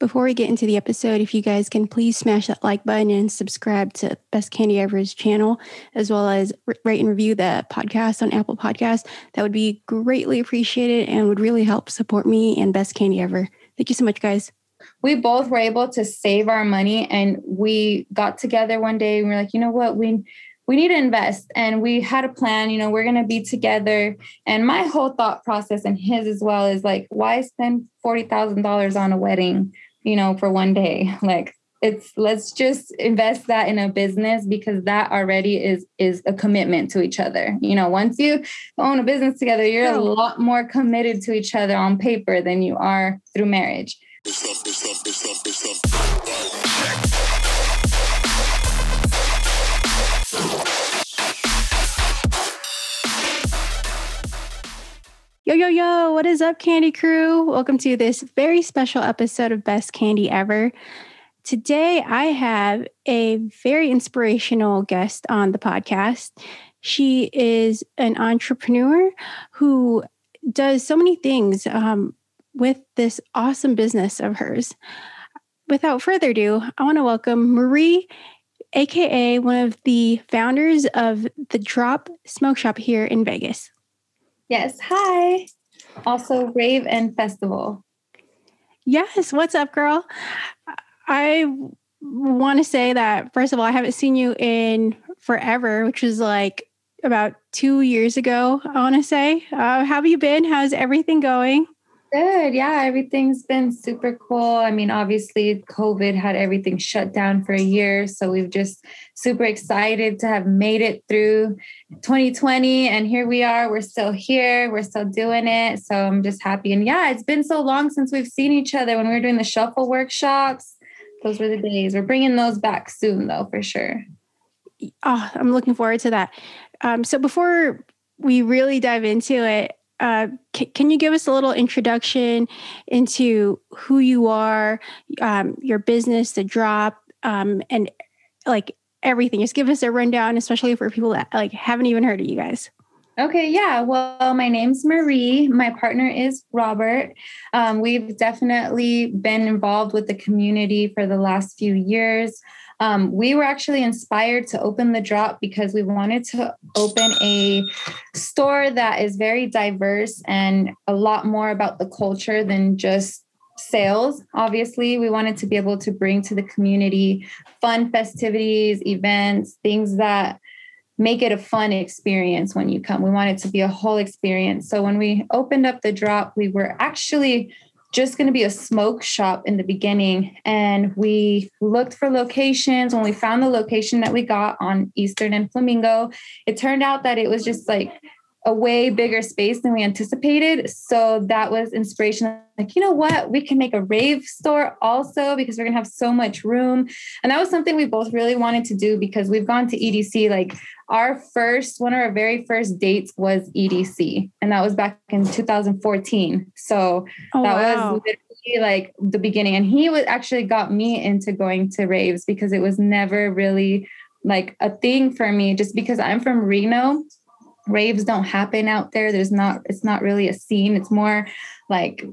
Before we get into the episode, if you guys can please smash that like button and subscribe to Best Candy Ever's channel, as well as rate and review the podcast on Apple Podcasts, that would be greatly appreciated and would really help support me and Best Candy Ever. Thank you so much, guys. We both were able to save our money and we got together one day and we are like, you know what, we we need to invest. And we had a plan you know we're going to be together. And my whole thought process and his as well is like why spend $40,000 on a wedding you know, for one day. Like it's let's just invest that in a business because that already is is a commitment to each other. You know, once you own a business together, you're a lot more committed to each other on paper than you are through marriage. Yo, yo, yo, what is up, Candy Crew? Welcome to this very special episode of Best Candy Ever. Today, I have a very inspirational guest on the podcast. She is an entrepreneur who does so many things um, with this awesome business of hers. Without further ado, I want to welcome Marie, aka one of the founders of the Drop Smoke Shop here in Vegas. Yes. Hi. Also, Rave and Festival. Yes. What's up, girl? I want to say that, first of all, I haven't seen you in forever, which was like about two years ago, I want to say. Uh, how have you been? How's everything going? Good. Yeah, everything's been super cool. I mean, obviously, COVID had everything shut down for a year. So we've just super excited to have made it through 2020. And here we are. We're still here. We're still doing it. So I'm just happy. And yeah, it's been so long since we've seen each other when we were doing the shuffle workshops. Those were the days. We're bringing those back soon, though, for sure. Oh, I'm looking forward to that. Um, so before we really dive into it, uh, c- can you give us a little introduction into who you are, um, your business, the drop, um, and like everything? Just give us a rundown, especially for people that like haven't even heard of you guys. Okay, yeah. Well, my name's Marie. My partner is Robert. Um, we've definitely been involved with the community for the last few years. Um, we were actually inspired to open the drop because we wanted to open a store that is very diverse and a lot more about the culture than just sales. Obviously, we wanted to be able to bring to the community fun festivities, events, things that make it a fun experience when you come. We want it to be a whole experience. So when we opened up the drop, we were actually just going to be a smoke shop in the beginning. And we looked for locations. When we found the location that we got on Eastern and Flamingo, it turned out that it was just like a way bigger space than we anticipated. So that was inspiration. Like, you know what? We can make a rave store also because we're going to have so much room. And that was something we both really wanted to do because we've gone to EDC. Like, our first, one of our very first dates was EDC, and that was back in 2014. So oh, that wow. was literally like the beginning. And he was actually got me into going to raves because it was never really like a thing for me just because I'm from Reno raves don't happen out there. There's not, it's not really a scene. It's more like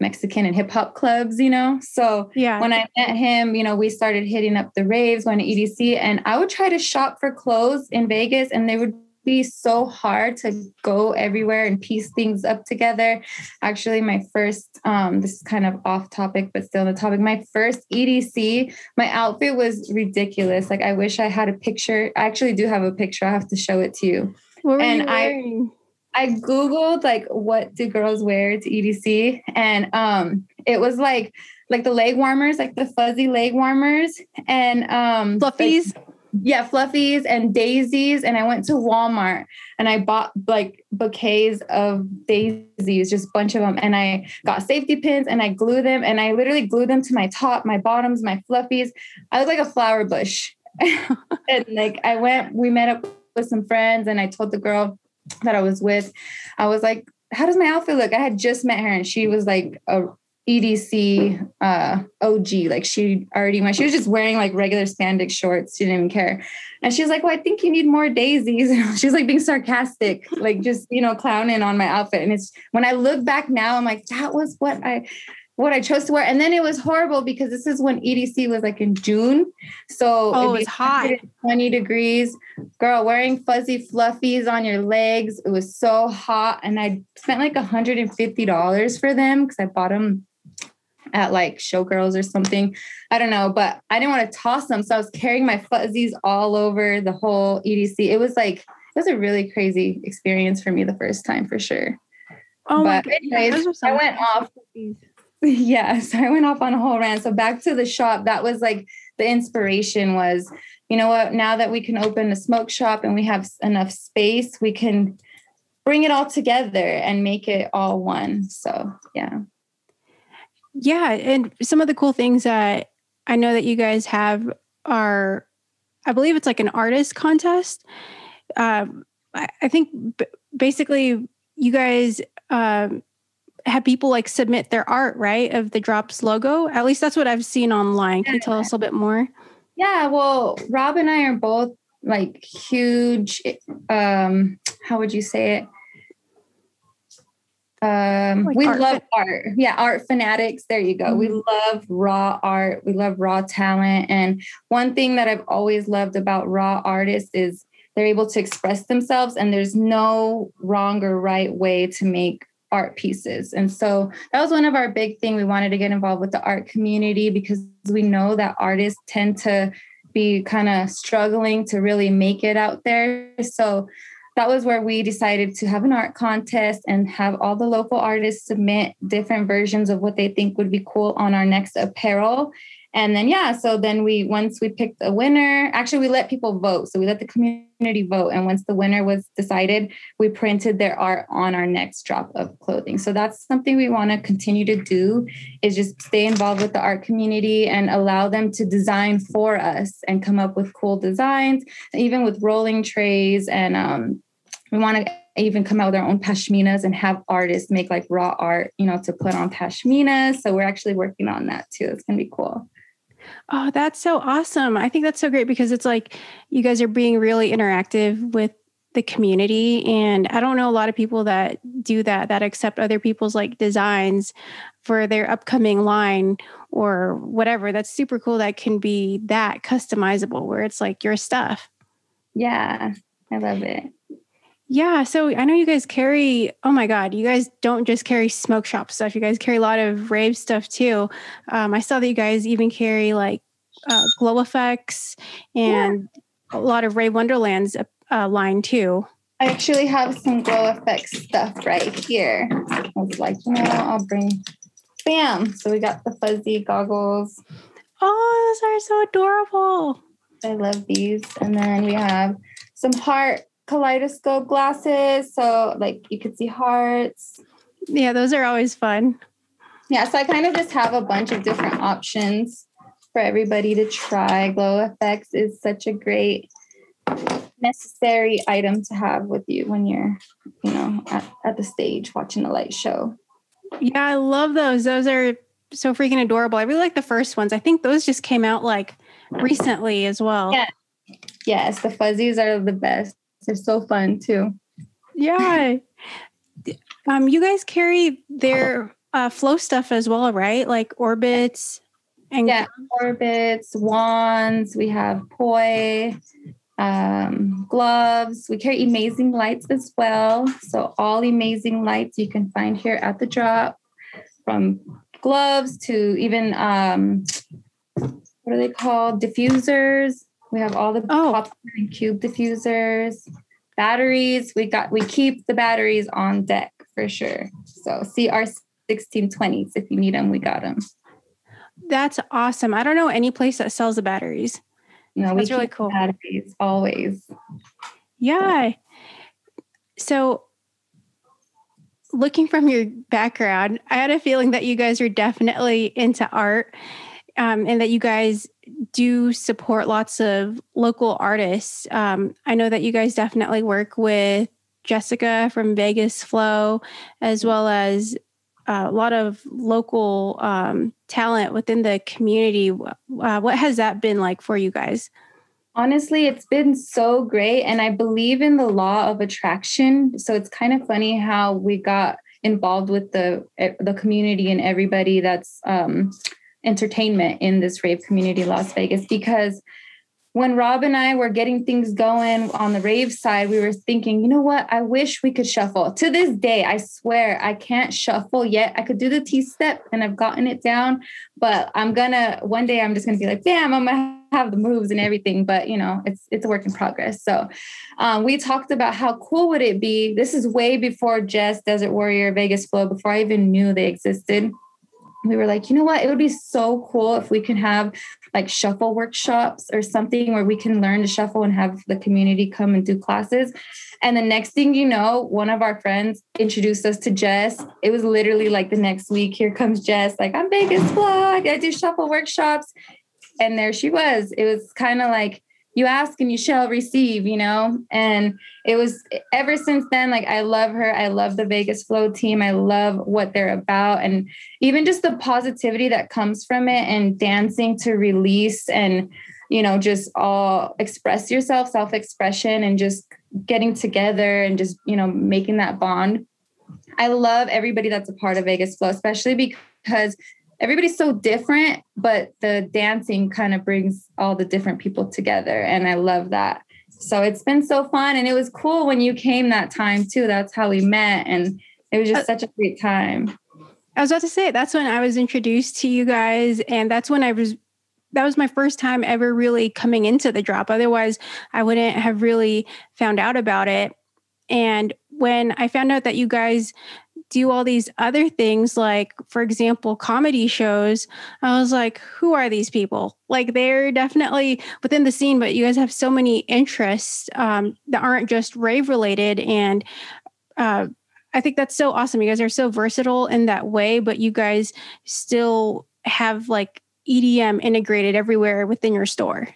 Mexican and hip hop clubs, you know? So yeah. when I met him, you know, we started hitting up the raves, going to EDC, and I would try to shop for clothes in Vegas and they would be so hard to go everywhere and piece things up together. Actually, my first, um, this is kind of off topic, but still on the topic. My first EDC, my outfit was ridiculous. Like I wish I had a picture. I actually do have a picture. I have to show it to you and I I googled like what do girls wear to EDC, and um, it was like like the leg warmers, like the fuzzy leg warmers, and um, fluffies. Like, yeah, fluffies and daisies. And I went to Walmart and I bought like bouquets of daisies, just a bunch of them. And I got safety pins and I glue them and I literally glued them to my top, my bottoms, my fluffies. I was like a flower bush. and like I went, we met up with some friends and I told the girl that I was with, I was like, how does my outfit look? I had just met her and she was like a EDC uh, OG. Like she already went, she was just wearing like regular spandex shorts. She didn't even care. And she's like, well, I think you need more daisies. she's like being sarcastic, like just, you know, clowning on my outfit. And it's when I look back now, I'm like, that was what I what I chose to wear. And then it was horrible because this is when EDC was like in June. So oh, was hot. 20 degrees. Girl, wearing fuzzy fluffies on your legs. It was so hot. And I spent like $150 for them because I bought them at like showgirls or something. I don't know, but I didn't want to toss them. So I was carrying my fuzzies all over the whole EDC. It was like, it was a really crazy experience for me the first time for sure. Oh but anyways, I went off yeah so i went off on a whole rant. So back to the shop that was like the inspiration was you know what now that we can open a smoke shop and we have enough space we can bring it all together and make it all one. So yeah. Yeah and some of the cool things that i know that you guys have are i believe it's like an artist contest. Um, I, I think b- basically you guys um, have people like submit their art, right, of the drops logo. At least that's what I've seen online. Can you tell us a little bit more? Yeah, well, Rob and I are both like huge um how would you say it? Um like we art love art. Yeah, art fanatics. There you go. Mm-hmm. We love raw art. We love raw talent. And one thing that I've always loved about raw artists is they're able to express themselves and there's no wrong or right way to make art pieces. And so that was one of our big thing. We wanted to get involved with the art community because we know that artists tend to be kind of struggling to really make it out there. So that was where we decided to have an art contest and have all the local artists submit different versions of what they think would be cool on our next apparel and then yeah so then we once we picked a winner actually we let people vote so we let the community vote and once the winner was decided we printed their art on our next drop of clothing so that's something we want to continue to do is just stay involved with the art community and allow them to design for us and come up with cool designs even with rolling trays and um, we want to even come out with our own pashminas and have artists make like raw art, you know, to put on pashminas. So we're actually working on that too. It's gonna be cool. Oh, that's so awesome. I think that's so great because it's like you guys are being really interactive with the community. And I don't know a lot of people that do that, that accept other people's like designs for their upcoming line or whatever. That's super cool. That can be that customizable where it's like your stuff. Yeah, I love it. Yeah. So I know you guys carry, oh my God, you guys don't just carry smoke shop stuff. You guys carry a lot of rave stuff too. Um, I saw that you guys even carry like uh, glow effects and yeah. a lot of Rave Wonderland's uh, line too. I actually have some glow effects stuff right here. I was like, you know, I'll bring, bam. So we got the fuzzy goggles. Oh, those are so adorable. I love these. And then we have some heart kaleidoscope glasses. So like you could see hearts. Yeah, those are always fun. Yeah, so I kind of just have a bunch of different options for everybody to try. Glow Effects is such a great necessary item to have with you when you're, you know, at, at the stage watching the light show. Yeah, I love those. Those are so freaking adorable. I really like the first ones. I think those just came out like recently as well. Yeah. Yes, the fuzzies are the best. They're so fun too. Yeah. um, you guys carry their uh, flow stuff as well, right? Like orbits and yeah, orbits, wands. We have poi, um, gloves. We carry amazing lights as well. So all amazing lights you can find here at the drop, from gloves to even um, what are they called? Diffusers. We have all the oh. pop and cube diffusers, batteries. We got we keep the batteries on deck for sure. So CR 1620s if you need them, we got them. That's awesome. I don't know any place that sells the batteries. No, That's really cool. Batteries always. Yeah. So looking from your background, I had a feeling that you guys are definitely into art um, and that you guys do support lots of local artists. Um, I know that you guys definitely work with Jessica from Vegas Flow, as well as uh, a lot of local um, talent within the community. Uh, what has that been like for you guys? Honestly, it's been so great. And I believe in the law of attraction. So it's kind of funny how we got involved with the the community and everybody that's um, entertainment in this rave community, Las Vegas, because when Rob and I were getting things going on the rave side, we were thinking, you know what? I wish we could shuffle. To this day, I swear I can't shuffle yet. I could do the T step and I've gotten it down, but I'm gonna one day I'm just gonna be like, bam, I'm gonna have the moves and everything. But you know, it's it's a work in progress. So um, we talked about how cool would it be. This is way before Jess, Desert Warrior, Vegas Flow, before I even knew they existed we were like, you know what? It would be so cool if we can have like shuffle workshops or something where we can learn to shuffle and have the community come and do classes. And the next thing you know, one of our friends introduced us to Jess. It was literally like the next week, here comes Jess, like, I'm Vegas Flow, I do shuffle workshops. And there she was. It was kind of like, you ask and you shall receive, you know? And it was ever since then, like I love her. I love the Vegas Flow team. I love what they're about. And even just the positivity that comes from it and dancing to release and, you know, just all express yourself, self expression, and just getting together and just, you know, making that bond. I love everybody that's a part of Vegas Flow, especially because everybody's so different, but the dancing kind of brings all the different people together. And I love that. So it's been so fun. And it was cool when you came that time too. That's how we met. And it was just uh, such a great time. I was about to say that's when I was introduced to you guys. And that's when I was that was my first time ever really coming into the drop. Otherwise, I wouldn't have really found out about it. And when I found out that you guys do all these other things, like, for example, comedy shows, I was like, who are these people? Like, they're definitely within the scene, but you guys have so many interests um, that aren't just rave related. And uh, I think that's so awesome. You guys are so versatile in that way, but you guys still have like EDM integrated everywhere within your store.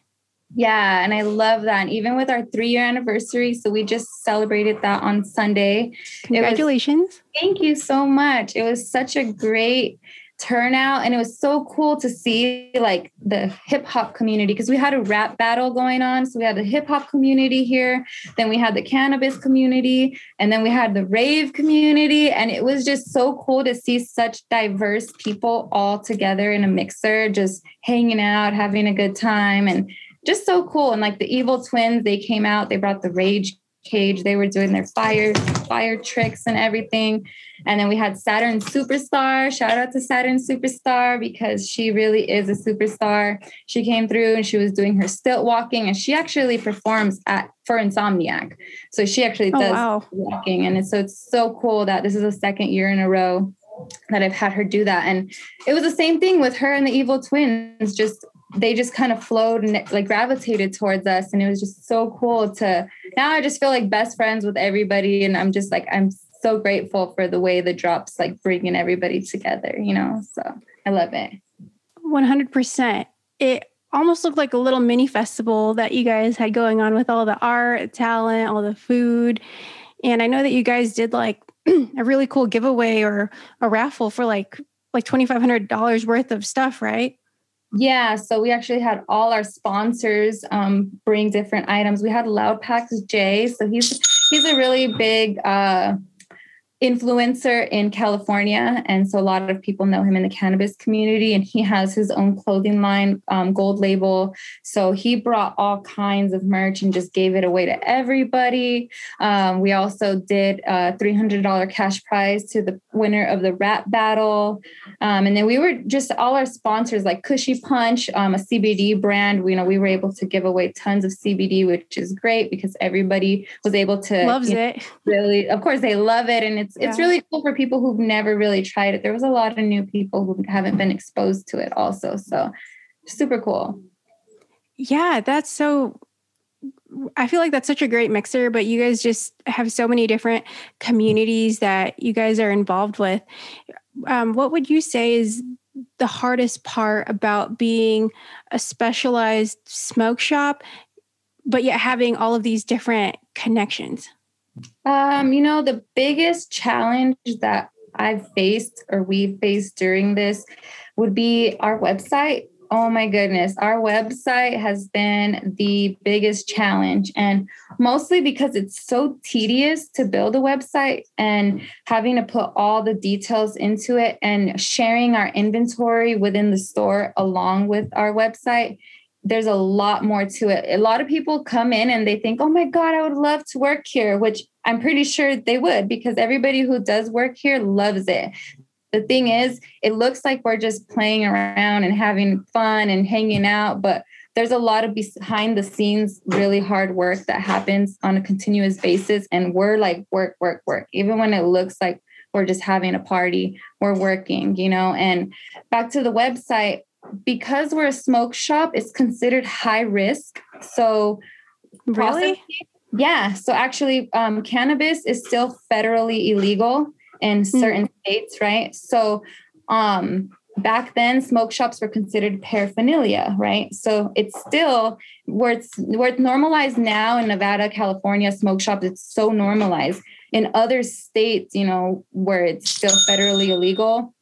Yeah, and I love that. And even with our three year anniversary, so we just celebrated that on Sunday. Congratulations. Was, thank you so much. It was such a great turnout and it was so cool to see like the hip hop community because we had a rap battle going on so we had the hip hop community here then we had the cannabis community and then we had the rave community and it was just so cool to see such diverse people all together in a mixer just hanging out having a good time and just so cool. And like the evil twins, they came out, they brought the rage cage, they were doing their fire, fire tricks and everything. And then we had Saturn Superstar. Shout out to Saturn Superstar because she really is a superstar. She came through and she was doing her stilt walking, and she actually performs at for Insomniac. So she actually oh, does wow. walking, and it's, so it's so cool that this is the second year in a row that I've had her do that. And it was the same thing with her and the evil twins. Just they just kind of flowed and like gravitated towards us and it was just so cool to now i just feel like best friends with everybody and i'm just like i'm so grateful for the way the drops like bringing everybody together you know so i love it. 100% it almost looked like a little mini festival that you guys had going on with all the art talent all the food and i know that you guys did like a really cool giveaway or a raffle for like like $2500 worth of stuff right yeah, so we actually had all our sponsors um, bring different items. We had Loud Packs Jay, so he's he's a really big uh, influencer in California. And so a lot of people know him in the cannabis community. And he has his own clothing line, um, gold label. So he brought all kinds of merch and just gave it away to everybody. Um, we also did a $300 cash prize to the winner of the rap battle. Um, and then we were just all our sponsors like Kushy Punch, um, a CBD brand. We, you know, we were able to give away tons of CBD, which is great because everybody was able to loves know, it. Really, of course, they love it, and it's it's yeah. it's really cool for people who've never really tried it. There was a lot of new people who haven't been exposed to it also. So super cool. Yeah, that's so I feel like that's such a great mixer, but you guys just have so many different communities that you guys are involved with. Um, what would you say is the hardest part about being a specialized smoke shop, but yet having all of these different connections? Um, you know, the biggest challenge that I've faced or we've faced during this would be our website. Oh my goodness. Our website has been the biggest challenge, and mostly because it's so tedious to build a website and having to put all the details into it and sharing our inventory within the store along with our website. There's a lot more to it. A lot of people come in and they think, oh my God, I would love to work here, which I'm pretty sure they would because everybody who does work here loves it. The thing is, it looks like we're just playing around and having fun and hanging out, but there's a lot of behind the scenes really hard work that happens on a continuous basis and we're like work work work. Even when it looks like we're just having a party we're working you know? And back to the website because we're a smoke shop it's considered high risk so really yeah so actually um, cannabis is still federally illegal in hmm. certain mm-hmm. states, right? So um back then smoke shops were considered paraphernalia right so it's still where it's where it's normalized now in nevada california smoke shops it's so normalized in other states you know where it's still federally illegal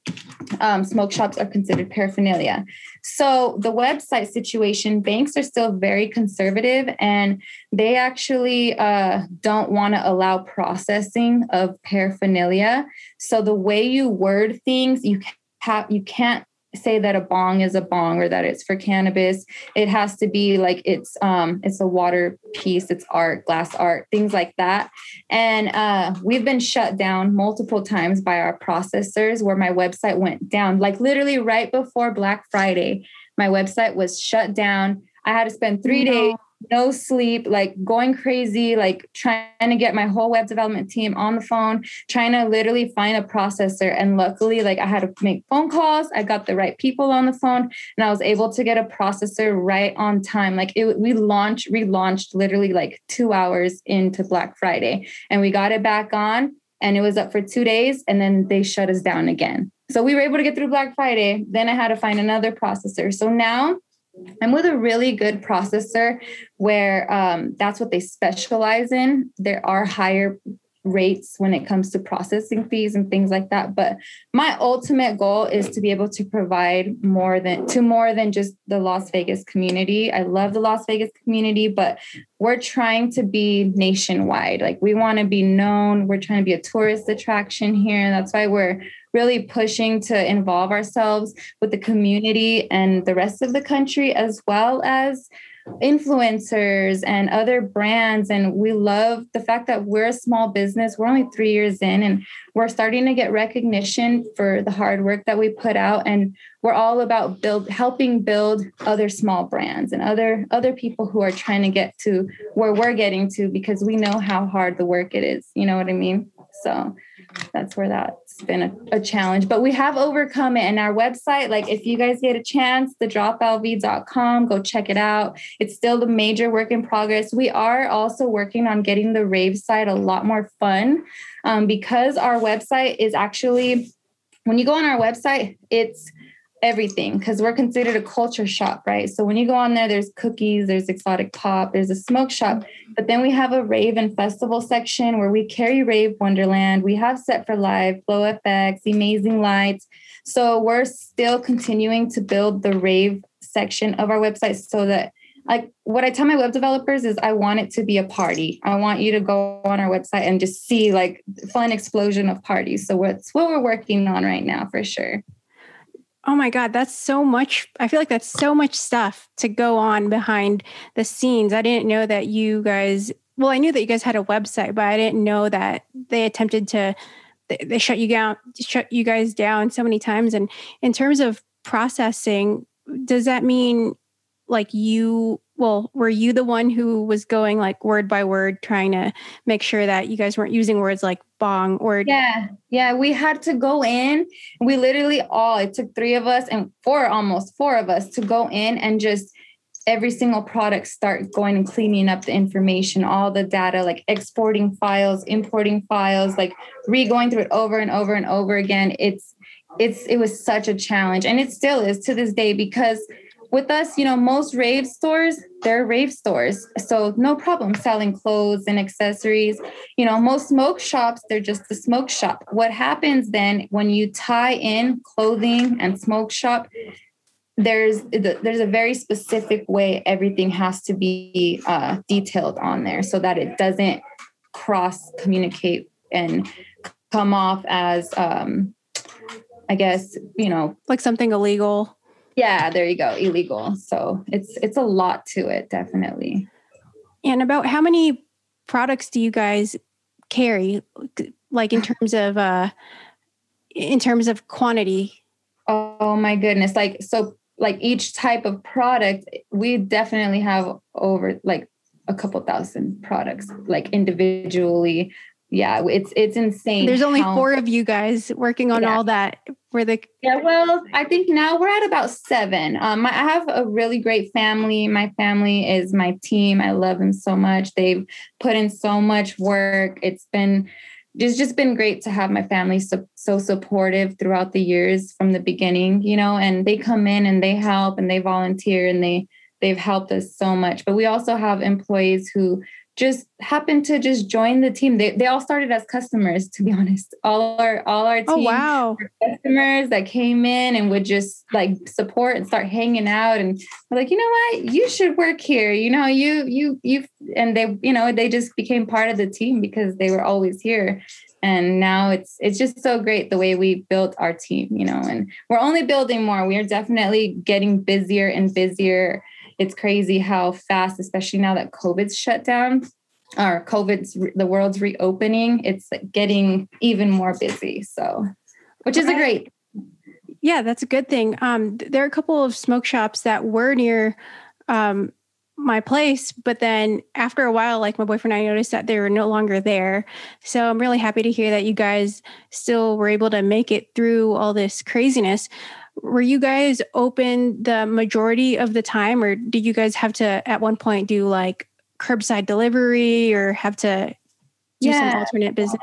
um, smoke shops are considered paraphernalia so the website situation, banks are still very conservative and they actually uh, don't want to allow processing of paraphernalia. So the way you word things, you have you can't say that a bong is a bong or that it's for cannabis. It has to be like it's um it's a water piece it's art glass art things like that. And uh we've been shut down multiple times by our processors where my website went down like literally right before black friday my website was shut down. I had to spend three no. days no sleep, like going crazy, like trying to get my whole web development team on the phone, trying to literally find a processor. And luckily, like I had to make phone calls. I got the right people on the phone and I was able to get a processor right on time. Like it, we launched, relaunched literally like two hours into Black Friday and we got it back on and it was up for two days and then they shut us down again. So we were able to get through Black Friday. Then I had to find another processor. So now I'm with a really good processor where um, that's what they specialize in. There are higher rates when it comes to processing fees and things like that but my ultimate goal is to be able to provide more than to more than just the Las Vegas community. I love the Las Vegas community but we're trying to be nationwide. Like we want to be known. We're trying to be a tourist attraction here. And that's why we're really pushing to involve ourselves with the community and the rest of the country, as well as influencers and other brands. And we love the fact that we're a small business. We're only three years in and we're starting to get recognition for the hard work that we put out. And we're all about build helping build other small brands and other other people who are trying to get to where we're getting to because we know how hard the work it is. You know what I mean? So that's where that's been a, a, challenge but we have overcome it. And our website like if you guys get a chance the droplv.com go check it out. It's still the major work in progress. We are also working on getting the rave site a lot more fun um, because our website is actually when you go on our website it's everything because we're considered a culture shop, right? So when you go on there, there's cookies, there's exotic pop, there's a smoke shop, but then we have a rave and festival section where we carry Rave Wonderland. We have Set for Live, Flow FX, Amazing Lights. So we're still continuing to build the rave section of our website so that like what I tell my web developers is I want it to be a party. I want you to go on our website and just see like fun explosion of parties. So what's what we're working on right now for sure. Oh my God, that's so much. I feel like that's so much stuff to go on behind the scenes. I didn't know that you guys, well, I knew that you guys had a website, but I didn't know that they attempted to, they shut you down, shut you guys down so many times. And in terms of processing, does that mean like you well, were you the one who was going like word by word trying to make sure that you guys weren't using words like bong or Yeah. Yeah, we had to go in. We literally all it took 3 of us and four almost 4 of us to go in and just every single product start going and cleaning up the information, all the data, like exporting files, importing files, like re-going through it over and over and over again. It's it's it was such a challenge and it still is to this day because with us, you know, most rave stores, they're rave stores. So no problem selling clothes and accessories. You know, most smoke shops, they're just a smoke shop. What happens then when you tie in clothing and smoke shop, there's there's a very specific way everything has to be uh, detailed on there so that it doesn't cross communicate and come off as um, I guess you know like something illegal. Yeah, there you go, illegal. So it's it's a lot to it, definitely. And about how many products do you guys carry, like in terms of uh, in terms of quantity? Oh my goodness! Like so, like each type of product, we definitely have over like a couple thousand products, like individually yeah, it's it's insane. There's only how, four of you guys working on yeah. all that. For the yeah, well, I think now we're at about seven. Um, I have a really great family. My family is my team. I love them so much. They've put in so much work. It's been it's just been great to have my family so, so supportive throughout the years from the beginning, you know, and they come in and they help and they volunteer and they they've helped us so much. But we also have employees who just happened to just join the team. They, they all started as customers, to be honest. All our all our oh, team oh, wow. customers that came in and would just like support and start hanging out and like, you know what, you should work here. You know, you you you and they, you know, they just became part of the team because they were always here. And now it's it's just so great the way we built our team, you know, and we're only building more. We are definitely getting busier and busier it's crazy how fast, especially now that COVID's shut down or COVID's the world's reopening, it's getting even more busy. So, which is a great. Yeah, that's a good thing. Um, there are a couple of smoke shops that were near um, my place, but then after a while, like my boyfriend and I noticed that they were no longer there. So I'm really happy to hear that you guys still were able to make it through all this craziness were you guys open the majority of the time or did you guys have to at one point do like curbside delivery or have to do yeah. some alternate business?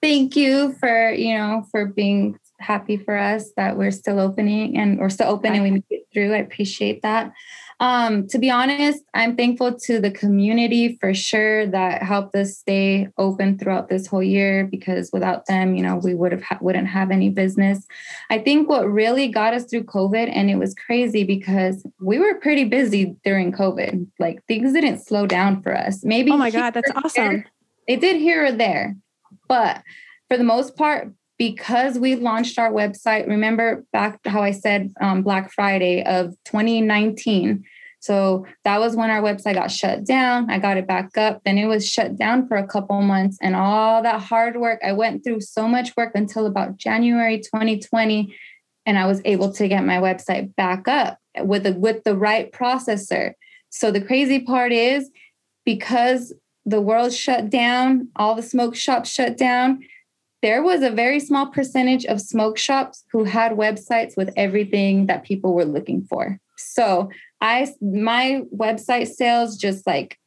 Thank you for you know for being happy for us that we're still opening and we're still open and we make it through. I appreciate that um, to be honest, I'm thankful to the community for sure that helped us stay open throughout this whole year because without them, you know, we would have ha- wouldn't have any business. I think what really got us through COVID, and it was crazy because we were pretty busy during COVID. Like things didn't slow down for us. Maybe oh my god, that's awesome. it did here or there, but for the most part, because we launched our website remember back how i said um, black friday of 2019 so that was when our website got shut down. I got it back up. Then it was shut down for a couple months and all that hard work i went through so much work until about january 2020 and i was able to get my website back up with the with the right processor. So the crazy part is because the world shut down all the smoke shops shut down there was a very small percentage of smoke shops who had websites with everything that people were looking for. So I my website sales just like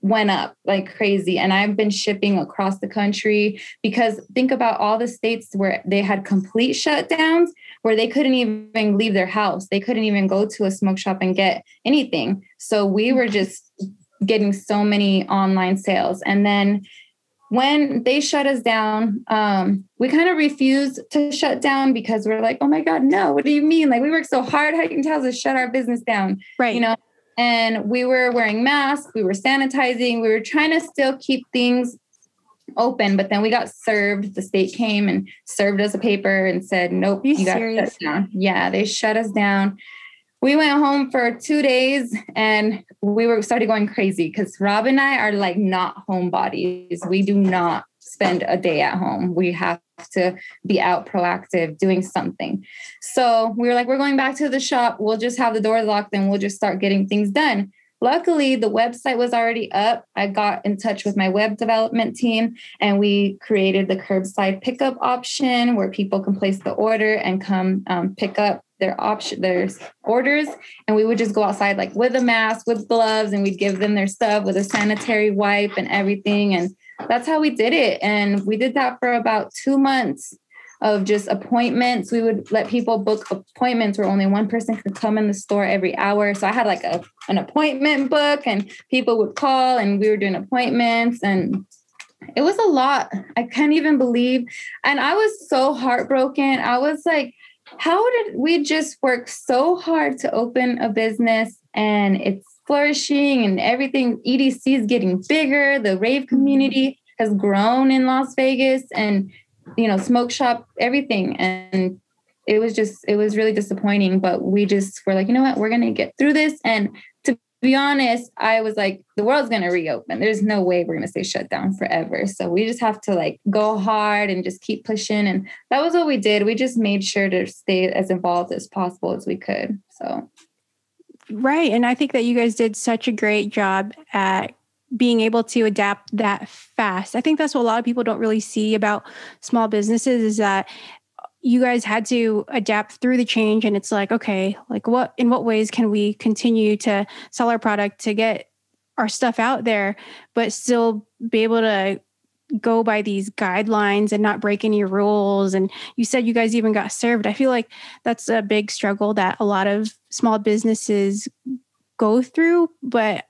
went up like crazy and I've been shipping across the country because think about all the states where they had complete shutdowns where they couldn't even leave their house. They couldn't even go to a smoke shop and get anything. So we were mm. just getting so many online sales and then when they shut us down, um, we kind of refused to shut down because we're like, oh my God, no, what do you mean? Like we worked so hard, how you can tell us to shut our business down? Right. You know, and we were wearing masks, we were sanitizing, we were trying to still keep things open, but then we got served. The state came and served us a paper and said, nope, you, you got shut down. Yeah, they shut us down we went home for two days and we were started going crazy because Rob and I are like not homebodies. We do not spend a day at home. We have to be out proactive doing something. So we were like, we're going back to the shop. We'll just have the doors locked and we'll just start getting things done. Luckily, the website was already up. I got in touch with my web development team and we created the curbside pickup option where people can place the order and come um, pick up their option their orders and we would just go outside like with a mask with gloves and we'd give them their stuff with a sanitary wipe and everything. And that's how we did it. And we did that for about two months of just appointments. We would let people book appointments where only one person could come in the store every hour. So i had like a, an appointment book and people would call and we were doing appointments. And it was a lot. I can't even believe and i was so heartbroken. I was like how did we just work so hard to open a business and it's flourishing and everything edc is getting bigger the rave mm-hmm. community has grown in las vegas and you know smoke shop everything and it was just it was really disappointing but we just were like you know what we're gonna get through this and be honest i was like the world's gonna reopen. There's no way we're gonna stay shut down forever. So we just have to like go hard and just keep pushing. And that was what we did. We just made sure to stay as involved as possible as we could. So. Right. And i think that you guys did such a great job at being able to adapt that fast. I think that's what a lot of people don't really see about small businesses is that you guys had to adapt through the change and it's like okay like what in what ways can we continue to sell our product to get our stuff out there but still be able to go by these guidelines and not break any rules? And you said you guys even got served. I feel like that's a big struggle that a lot of small businesses go through but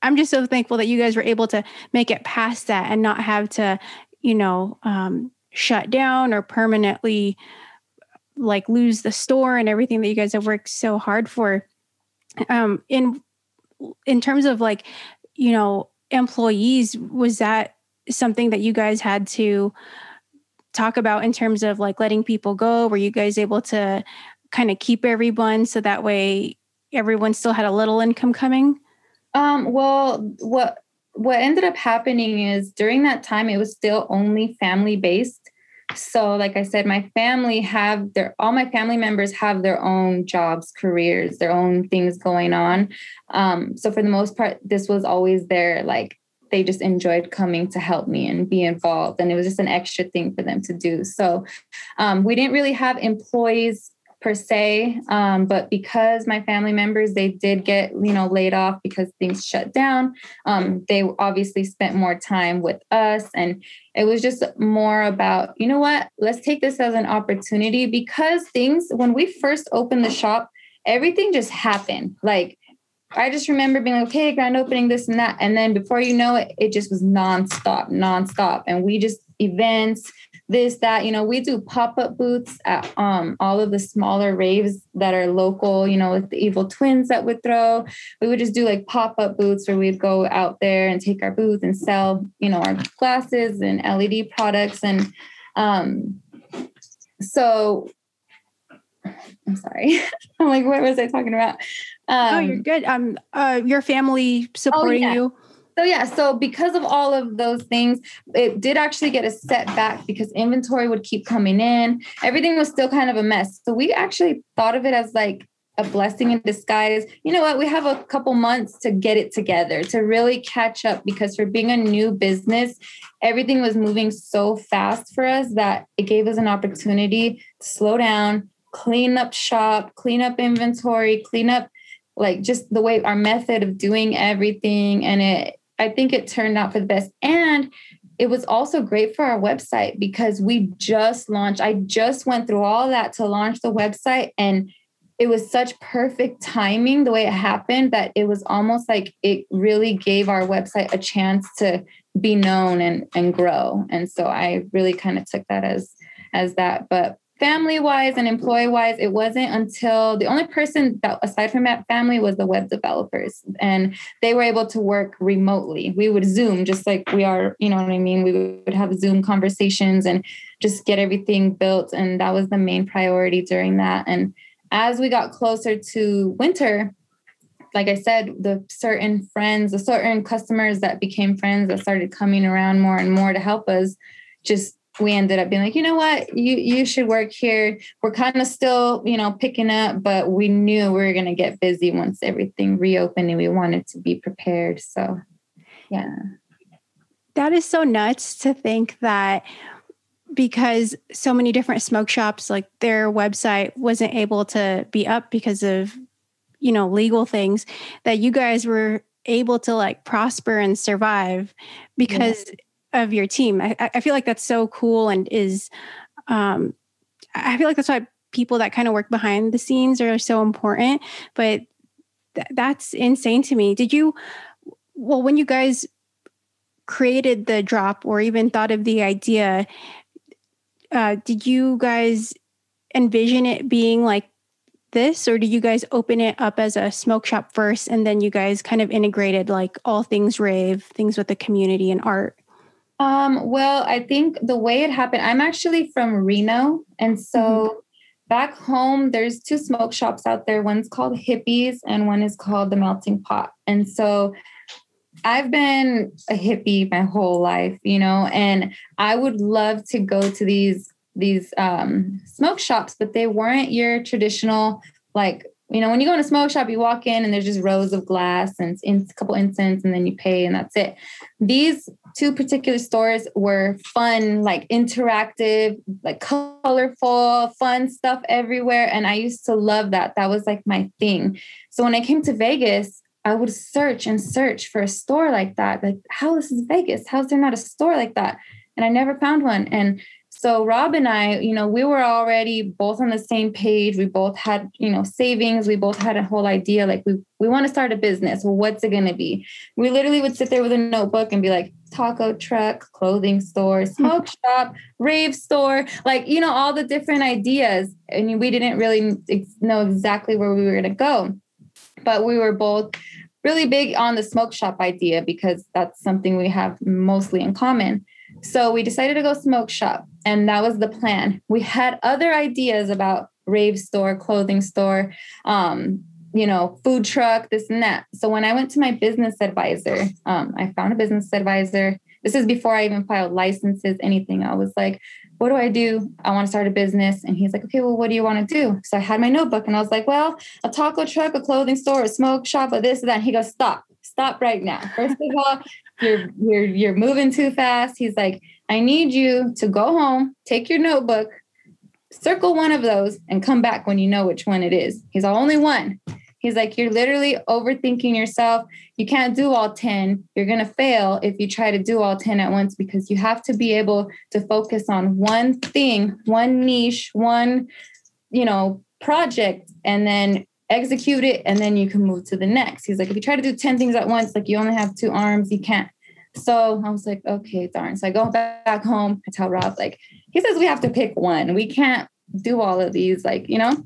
i'm just so thankful that you guys were able to make it past that and not have to you know um, shut down or permanently like lose the store and everything that you guys have worked so hard for. Um in in terms of like you know employees was that something that you guys had to talk about in terms of like letting people go? Were you guys able to kind of keep everyone so that way everyone still had a little income coming? Um well what what ended up happening is during that time it was still only family based so like i said my family have their all my family members have their own jobs careers their own things going on. Um, so for the most part this was always there like they just enjoyed coming to help me and be involved and it was just an extra thing for them to do. So um, we didn't really have employees per se um, but because my family members they did get you know laid off because things shut down um, they obviously spent more time with us and it was just more about you know what let's take this as an opportunity because things when we first opened the shop everything just happened like I just remember being like, okay, grand opening, this and that. And then before you know it, it just was nonstop, nonstop. And we just events, this, that, you know, we do pop-up booths at um, all of the smaller raves that are local, you know, with the evil twins that would throw. We would just do like pop-up booths where we'd go out there and take our booth and sell, you know, our glasses and LED products. And um, so I'm sorry. I'm like, what was I talking about? Um, oh, you're good. Um, uh, your family supporting oh, yeah. you. So yeah, so because of all of those things, it did actually get a setback because inventory would keep coming in. Everything was still kind of a mess. So we actually thought of it as like a blessing in disguise. You know what? We have a couple months to get it together, to really catch up because for being a new business, everything was moving so fast for us that it gave us an opportunity to slow down, clean up shop, clean up inventory, clean up like just the way our method of doing everything and it I think it turned out for the best. And it was also great for our website because we just launched, I just went through all that to launch the website. And it was such perfect timing the way it happened that it was almost like it really gave our website a chance to be known and, and grow. And so I really kind of took that as as that. But family wise and employee wise, it wasn't until the only person that, aside from that family, was the web developers. And they were able to work remotely. We would Zoom just like we are, you know what I mean? We would have Zoom conversations and just get everything built. And that was the main priority during that. And as we got closer to winter, like I said, the certain friends, the certain customers that became friends that started coming around more and more to help us just we ended up being like, you know what, you you should work here. We're kind of still, you know, picking up, but we knew we were going to get busy once everything reopened, and we wanted to be prepared. So, yeah, that is so nuts to think that because so many different smoke shops, like their website wasn't able to be up because of you know legal things, that you guys were able to like prosper and survive because yeah of your team. I, I feel like that's so cool and is, um, I feel like that's why people that kind of work behind the scenes are so important. But th- that's insane to me. Did you, well, when you guys created the drop or even thought of the idea, uh, did you guys envision it being like this or do you guys open it up as a smoke shop first and then you guys kind of integrated like all things rave things with the community and art um, well i think the way it happened i'm actually from reno and so mm-hmm. back home there's two smoke shops out there one's called hippies and one is called the melting pot and so I've been a hippie my whole life, you know, and I would love to go to these these um, smoke shops, but they weren't your traditional like you know when you go in a smoke shop you walk in and there's just rows of glass and a couple incense and then you pay and that's it. These two particular stores were fun like interactive like colorful fun stuff everywhere and i used to love that. That was like my thing. So when i came to vegas i would search and search for a store like that. Like how this is vegas how's there not a store like that? And i never found one. And so Rob and I, you know, we were already both on the same page. We both had, you know, savings. We both had a whole idea like we we want to start a business. Well, what's it going to be? We literally would sit there with a notebook and be like taco truck, clothing store, hmm. smoke shop, rave store, like, you know, all the different ideas. And we didn't really know exactly where we were going to go. But we were both really big on the smoke shop idea because that's something we have mostly in common. So we decided to go smoke shop, and that was the plan. We had other ideas about rave store, clothing store, um, you know, food truck, this and that. So when I went to my business advisor, um, I found a business advisor. This is before I even filed licenses, anything. I was like, what do I do? I want to start a business. And he's like, okay, well, what do you want to do? So I had my notebook and I was like, well, a taco truck, a clothing store, a smoke shop, a this, and that. And he goes, stop, stop right now. First of all, you're you're you're moving too fast. He's like, I need you to go home, take your notebook, circle one of those, and come back when you know which one it is. He's the only one. He's like, you're literally overthinking yourself. You can't do all 10. You're going to fail if you try to do all 10 at once because you have to be able to focus on one thing, one niche, one, you know, project, and then execute it and then you can move to the next. He's like, if you try to do 10 things at once, like you only have two arms, you can't. So I was like, okay, darn. So I go back home. I tell Rob, like, he says we have to pick one. We can't do all of these, like, you know?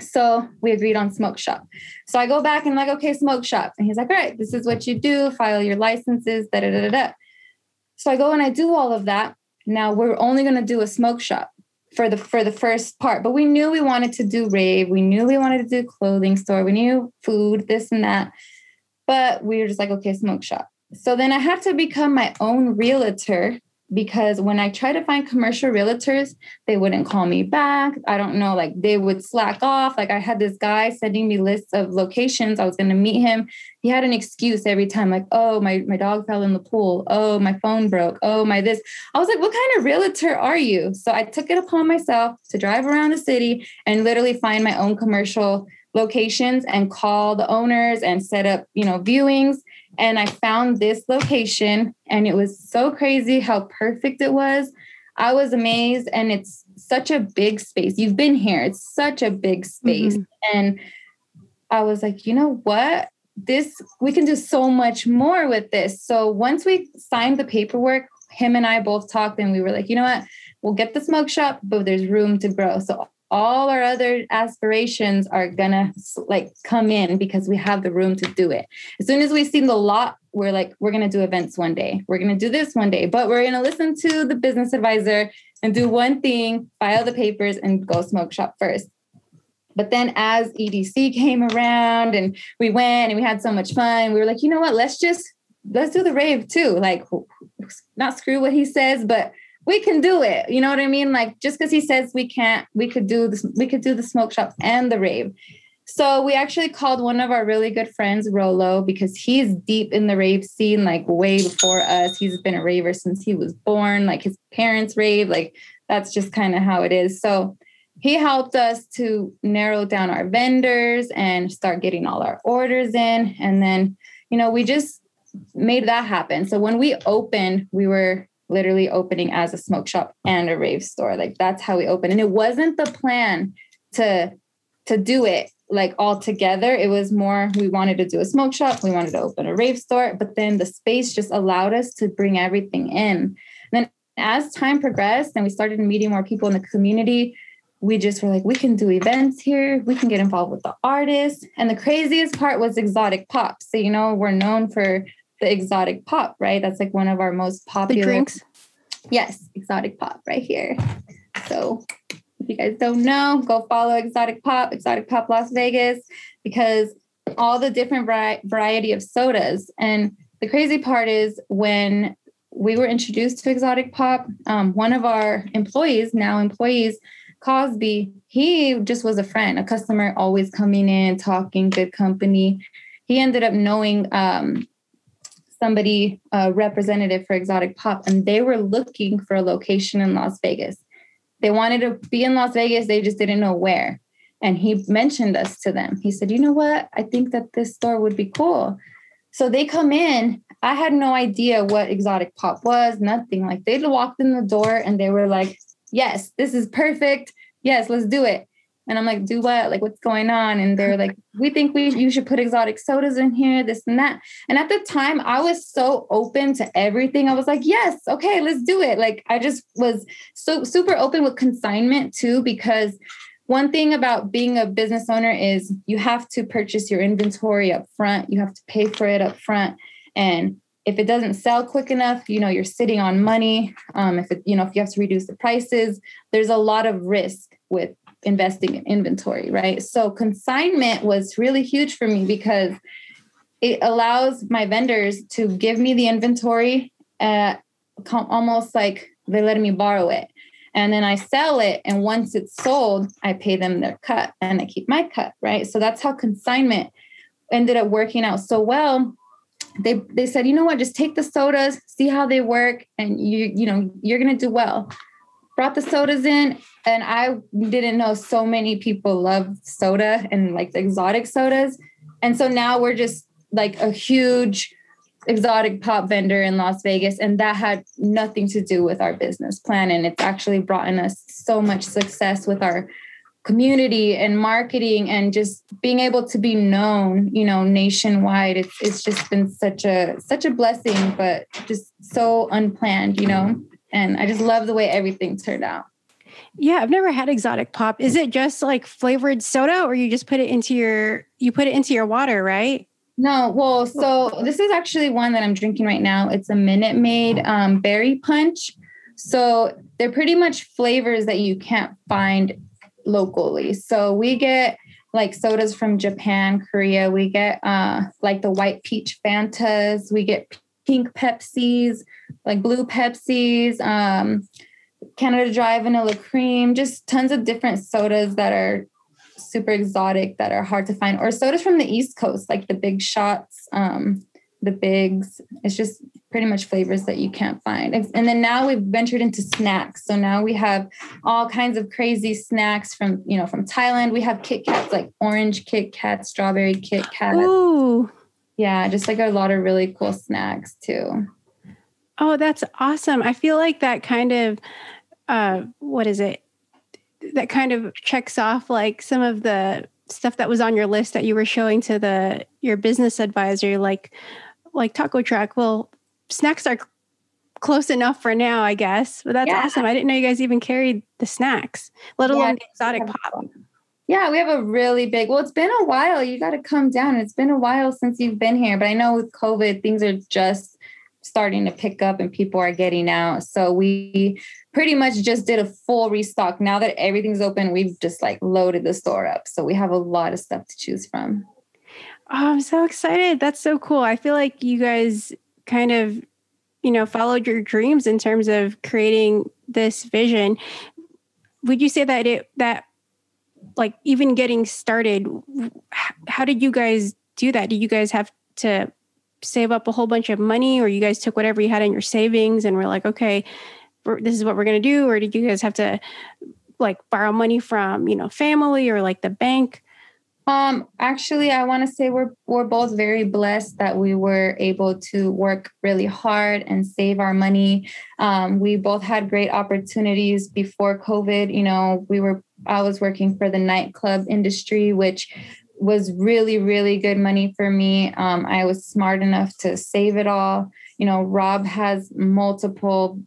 So we agreed on smoke shop. So I go back and like, okay, smoke shop. And he's like, all right, this is what you do, file your licenses, da da da da. So I go and I do all of that. Now we're only going to do a smoke shop for the for the first part but we knew we wanted to do rave. We knew we wanted to do clothing store. We knew food this and that. But we were just like okay smoke shop. So then i had to become my own realtor because when I try to find commercial realtors, they wouldn't call me back. I don't know, like they would slack off. Like I had this guy sending me lists of locations. I was going to meet him. He had an excuse every time, like, oh, my, my dog fell in the pool. Oh, my phone broke. Oh, my this. I was like, what kind of realtor are you? So I took it upon myself to drive around the city and literally find my own commercial locations and call the owners and set up, you know, viewings and I found this location, and it was so crazy how perfect it was. I was amazed, and it's such a big space. You've been here, it's such a big space. Mm-hmm. And I was like, you know what? This, we can do so much more with this. So once we signed the paperwork, him and I both talked, and we were like, you know what? We'll get the smoke shop, but there's room to grow. So all our other aspirations are gonna like come in because we have the room to do it. As soon as we see the lot, we're like, we're gonna do events one day. We're gonna do this one day, but we're gonna listen to the business advisor and do one thing, file the papers, and go smoke shop first. But then as EDC came around and we went and we had so much fun, we were like, you know what? Let's just let's do the rave too. Like not screw what he says, but we can do it. You know what I mean? Like just because he says we can't, we could do this, we could do the smoke shop and the rave. So we actually called one of our really good friends, Rolo, because he's deep in the rave scene, like way before us. He's been a raver since he was born, like his parents rave, like that's just kind of how it is. So he helped us to narrow down our vendors and start getting all our orders in. And then, you know, we just made that happen. So when we opened, we were literally opening as a smoke shop and a rave store. Like that's how we opened. And it wasn't the plan to to do it like all together. It was more we wanted to do a smoke shop, we wanted to open a rave store, but then the space just allowed us to bring everything in. And then as time progressed and we started meeting more people in the community, we just were like, we can do events here. We can get involved with the artists. And the craziest part was exotic pop. So, you know, we're known for the exotic pop, right? That's like one of our most popular the drinks. Yes, exotic pop right here. So if you guys don't know, go follow Exotic Pop, Exotic Pop Las Vegas, because all the different vari- variety of sodas. And the crazy part is when we were introduced to Exotic Pop, um, one of our employees, now employees, Cosby, he just was a friend, a customer always coming in, talking, good company. He ended up knowing um, somebody, a representative for Exotic Pop, and they were looking for a location in Las Vegas. They wanted to be in Las Vegas, they just didn't know where. And he mentioned us to them. He said, You know what? I think that this store would be cool. So they come in. I had no idea what exotic pop was, nothing. Like they walked in the door and they were like, Yes, this is perfect. Yes, let's do it. And I'm like, do what? Like, what's going on? And they're like, we think we you should put exotic sodas in here, this and that. And at the time, I was so open to everything. I was like, yes, okay, let's do it. Like, I just was so super open with consignment too, because one thing about being a business owner is you have to purchase your inventory up front. You have to pay for it up front. And if it doesn't sell quick enough, you know, you're sitting on money. Um, if it, you know, if you have to reduce the prices, there's a lot of risk with investing in inventory, right? So consignment was really huge for me because it allows my vendors to give me the inventory uh, at almost like they let me borrow it. And then I sell it. And once it's sold, I pay them their cut and I keep my cut, right? So that's how consignment ended up working out so well. They they said, you know what, just take the sodas, see how they work, and you, you know, you're gonna do well. Brought the sodas in and I didn't know so many people love soda and like the exotic sodas. And so now we're just like a huge exotic pop vendor in Las Vegas. And that had nothing to do with our business plan. And it's actually brought in us so much success with our community and marketing and just being able to be known, you know, nationwide. It's it's just been such a such a blessing, but just so unplanned, you know. And I just love the way everything turned out. Yeah, I've never had exotic pop. Is it just like flavored soda or you just put it into your you put it into your water, right? No, well, so this is actually one that I'm drinking right now. It's a Minute Maid um, berry punch. So they're pretty much flavors that you can't find locally. So we get like sodas from Japan, Korea. We get uh, like the white peach Fantas. We get pink Pepsis, like blue Pepsis. Um, Canada Dry vanilla cream, just tons of different sodas that are super exotic that are hard to find, or sodas from the East Coast, like the big shots, um, the bigs. It's just pretty much flavors that you can't find. And then now we've ventured into snacks. So now we have all kinds of crazy snacks from, you know, from Thailand. We have Kit Kats like orange Kit Kat, strawberry Kit Kat. Ooh. Yeah, just like a lot of really cool snacks too. Oh, that's awesome. I feel like that kind of, uh, what is it? That kind of checks off like some of the stuff that was on your list that you were showing to the your business advisor, like like taco truck. Well, snacks are close enough for now, I guess. But that's yeah. awesome. I didn't know you guys even carried the snacks, let alone yeah, the exotic pop. Yeah, we have a really big. Well, it's been a while. You got to come down. It's been a while since you've been here, but I know with COVID, things are just starting to pick up and people are getting out. So we pretty much just did a full restock. Now that everything's open, we've just like loaded the store up. So we have a lot of stuff to choose from. Oh, I'm so excited. That's so cool. I feel like you guys kind of, you know, followed your dreams in terms of creating this vision. Would you say that it that like even getting started, how did you guys do that? Did you guys have to save up a whole bunch of money or you guys took whatever you had in your savings and were like okay this is what we're going to do or did you guys have to like borrow money from you know family or like the bank? Um actually i want to say we're we're both very blessed that we were able to work really hard and save our money. Um, we both had great opportunities before covid you know we were i was working for the nightclub industry which was really, really good money for me. Um, I was smart enough to save it all. You know, Rob has multiple,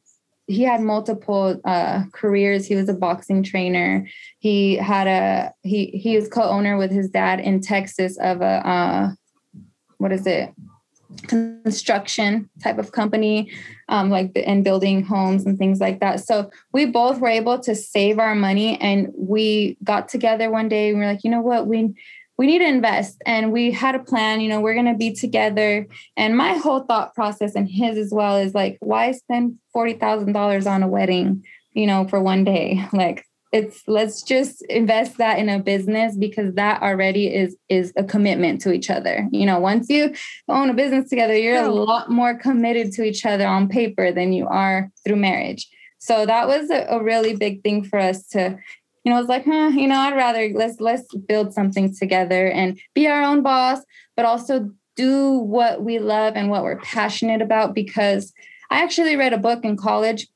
he had multiple uh, careers. He was a boxing trainer. He had a he he was co-owner with his dad in Texas of a uh, what is it construction type of company, um, like and building homes and things like that. So we both were able to save our money, and we got together one day. and we are like, you know what, we we need to invest, and we had a plan. You know, we're gonna be together. And my whole thought process and his as well is like, why spend forty thousand dollars on a wedding? You know, for one day, like it's let's just invest that in a business because that already is is a commitment to each other you know once you own a business together you're a lot more committed to each other on paper than you are through marriage so that was a, a really big thing for us to you know it's like huh, you know i'd rather let's let's build something together and be our own boss but also do what we love and what we're passionate about because i actually read a book in college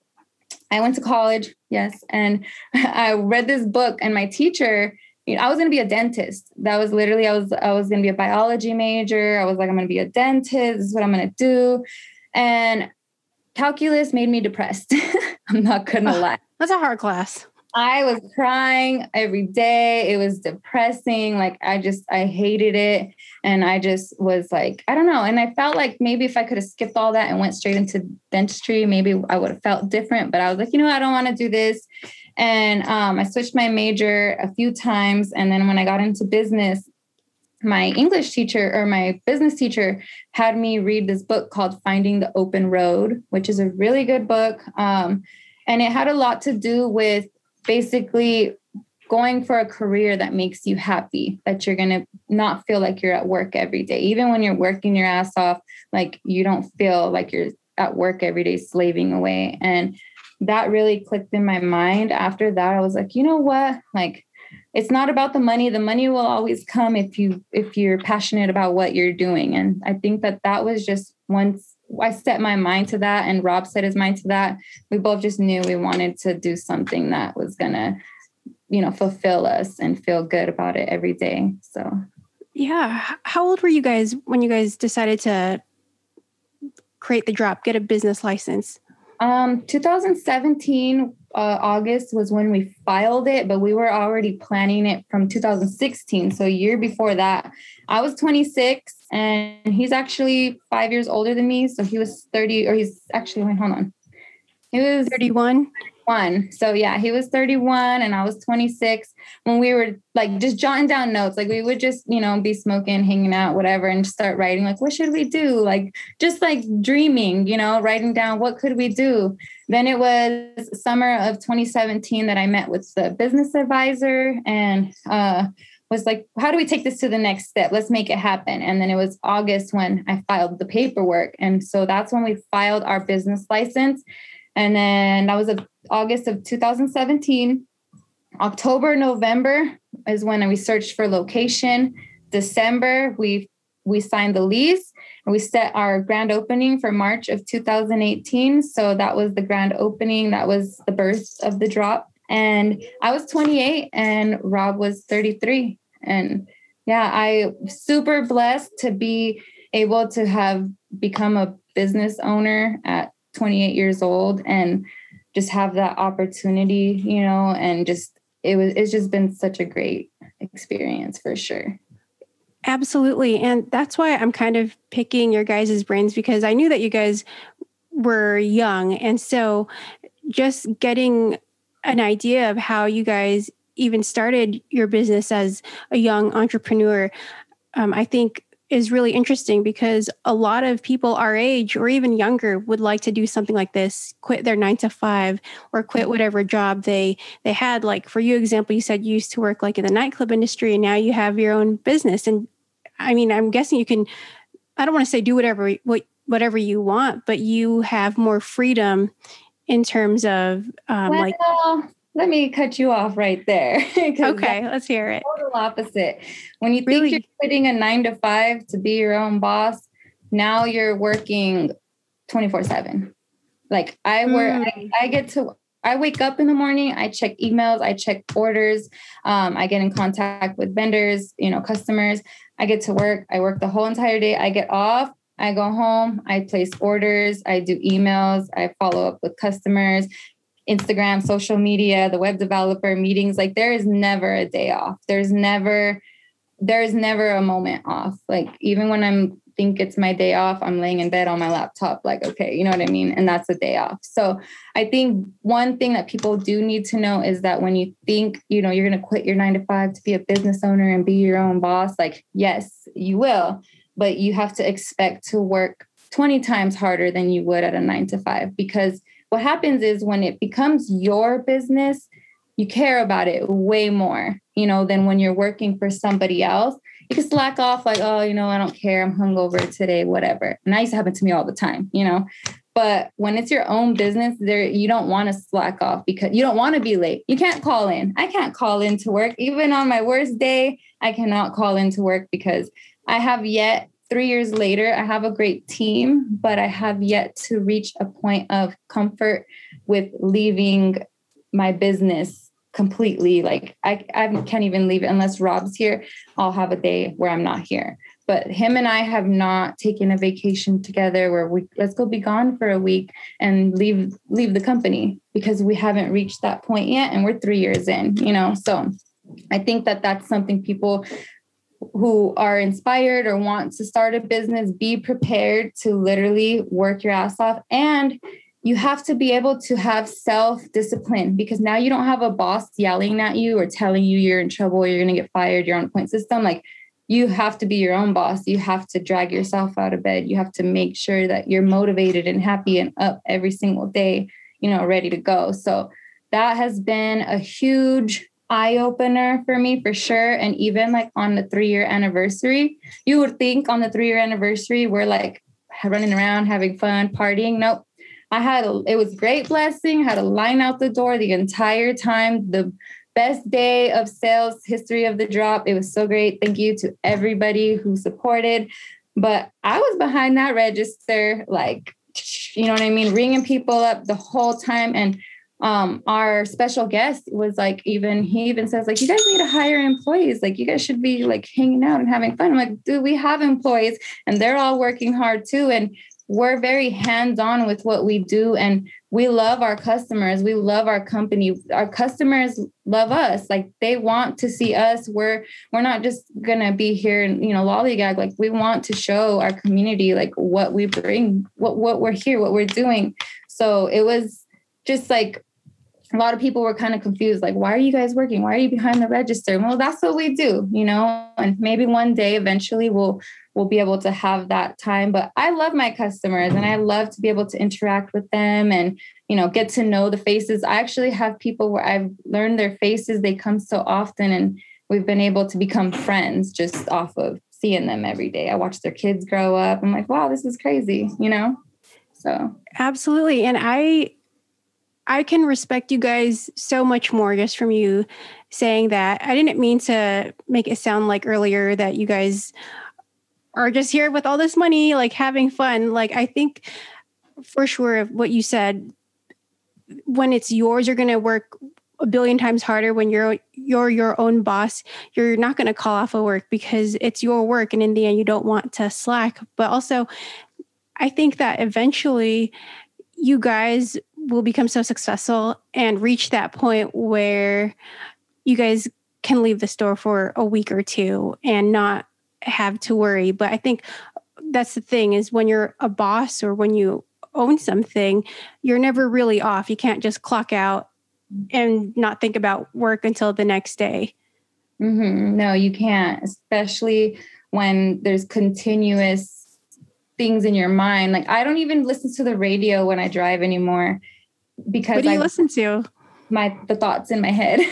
I went to college, yes, and I read this book, and my teacher, you know, I was going to be a dentist. That was literally I was I was going to be a biology major. I was like, I'm going to be a dentist. This is what I'm going to do, and calculus made me depressed. I'm not going to lie. That's a hard class. I was crying every day. It was depressing. Like I just I hated it. And I just was like I don't know. And I felt like maybe if I could have skipped all that and went straight into dentistry maybe I would have felt different. But I was like you know I don't want to do this. And um, I switched my major a few times. And then when I got into business my English teacher or my business teacher had me read this book called Finding the Open Road which is a really good book. Um, and it had a lot to do with basically going for a career that makes you happy that you're going to not feel like you're at work every day. Even when you're working your ass off like you don't feel like you're at work every day slaving away. And that really clicked in my mind. After that i was like you know what? Like it's not about the money. The money will always come if you if you're passionate about what you're doing. And i think that that was just once I set my mind to that and Rob set his mind to that. We both just knew we wanted to do something that was going to, you know, fulfill us and feel good about it every day. So, yeah. How old were you guys when you guys decided to create the drop, get a business license? Um, 2017 uh, August was when we filed it, but we were already planning it from 2016. So a year before that, I was 26 and he's actually five years older than me. So he was 30, or he's actually, wait, hold on. He was 31 one. So yeah, he was 31 and I was 26 when we were like just jotting down notes. Like we would just, you know, be smoking, hanging out, whatever, and start writing, like, what should we do? Like just like dreaming, you know, writing down what could we do. Then it was summer of 2017 that I met with the business advisor and uh was like, how do we take this to the next step? Let's make it happen. And then it was August when I filed the paperwork. And so that's when we filed our business license. And then that was of August of 2017. October, November is when we searched for location. December, we we signed the lease and we set our grand opening for March of 2018. So that was the grand opening. That was the birth of the drop. And I was 28 and Rob was 33. And yeah, I super blessed to be able to have become a business owner at 28 years old and just have that opportunity, you know, and just it was it's just been such a great experience for sure. Absolutely. And that's why I'm kind of picking your guys' brains because I knew that you guys were young. And so just getting an idea of how you guys even started your business as a young entrepreneur, um, I think is really interesting because a lot of people our age or even younger would like to do something like this quit their 9 to 5 or quit whatever job they they had. Like for you example you said you used to work like in the nightclub industry and now you have your own business. And i mean i'm guessing you can i don't want to say do whatever what whatever you want but you have more freedom in terms of um, well, like let me cut you off right there. okay, let's hear it. Total opposite. When you really? think you're quitting a nine to five to be your own boss, now you're working 24 7. Like I work, mm. I, I, get to, I wake up in the morning, I check emails, I check orders, um, I get in contact with vendors, you know, customers. I get to work, I work the whole entire day. I get off, I go home, I place orders, I do emails, I follow up with customers, Instagram, social media, the web developer meetings. Like there is never a day off. There's never there's never a moment off. Like even when I'm think it's my day off, I'm laying in bed on my laptop, like, okay, you know what I mean? And that's a day off. So I think one thing that people do need to know is that when you think, you know, you're going to quit your nine to five to be a business owner and be your own boss, like, yes, you will, but you have to expect to work 20 times harder than you would at a nine to five because what happens is when it becomes your business, you care about it way more, you know, than when you're working for somebody else. You can slack off like, oh, you know, I don't care. I'm hungover today, whatever. And that used to happen to me all the time, you know. But when it's your own business, there you don't want to slack off because you don't want to be late. You can't call in. I can't call in to work. Even on my worst day, I cannot call in to work because I have yet three years later, I have a great team, but I have yet to reach a point of comfort with leaving my business completely. Like I, I can't even leave it unless Rob's here. I'll have a day where I'm not here. But him and I have not taken a vacation together where we let's go be gone for a week and leave leave the company because we haven't reached that point yet and we're 3 years in, you know. So I think that that's something people who are inspired or want to start a business, be prepared to literally work your ass off. And you have to be able to have self discipline because now you don't have a boss yelling at you or telling you you're in trouble, you're going to get fired, you're on a point system. Like you have to be your own boss. You have to drag yourself out of bed. You have to make sure that you're motivated and happy and up every single day, you know, ready to go. So that has been a huge eye opener for me for sure. And even like on the three year anniversary, you would think on the three year anniversary, we're like running around, having fun, partying. Nope. I had a, it was great blessing, had a line out the door the entire time. The best day of sales history of the drop. It was so great. Thank you to everybody who supported. But I was behind that register, like, you know what I mean? Ringing people up the whole time. And um our special guest was like even he even says like you guys need to hire employees. Like you guys should be like hanging out and having fun. I'm like dude we have employees and they're all working hard too and we're very hands on with what we do and we love our customers. We love our company. Our customers love us. Like they want to see us. We're we're not just gonna be here and you know lollygag. Like we want to show our community like what we bring what what we're here what we're doing. So it was just like a lot of people were kind of confused like why are you guys working? Why are you behind the register? Well that's what we do you know and maybe one day eventually we'll we'll be able to have that time but i love my customers and i love to be able to interact with them and you know get to know the faces. I actually have people where i've learned their faces they come so often and we've been able to become friends just off of seeing them every day. I watch their kids grow up. I'm like wow this is crazy you know? So. Absolutely and i I can respect you guys so much more just from you saying that. I didn't mean to make it sound like earlier that you guys are just here with all this money, like having fun. Like, I think for sure what you said, when it's yours, you're going to work a billion times harder when you're you're your own boss you're not going to call off of work because it's your work and in the end you don't want to slack but also i think that eventually you guys will become so successful and reach that point where you guys can leave the store for a week or two and not have to worry. But I think that's the thing is when you're a boss or when you own something, you're never really off. You can't just clock out and not think about work until the next day. Mm-hmm. No, you can't, especially when there's continuous things in your mind. Like I don't even listen to the radio when I drive anymore because what do you I, listen to? My the thoughts in my head.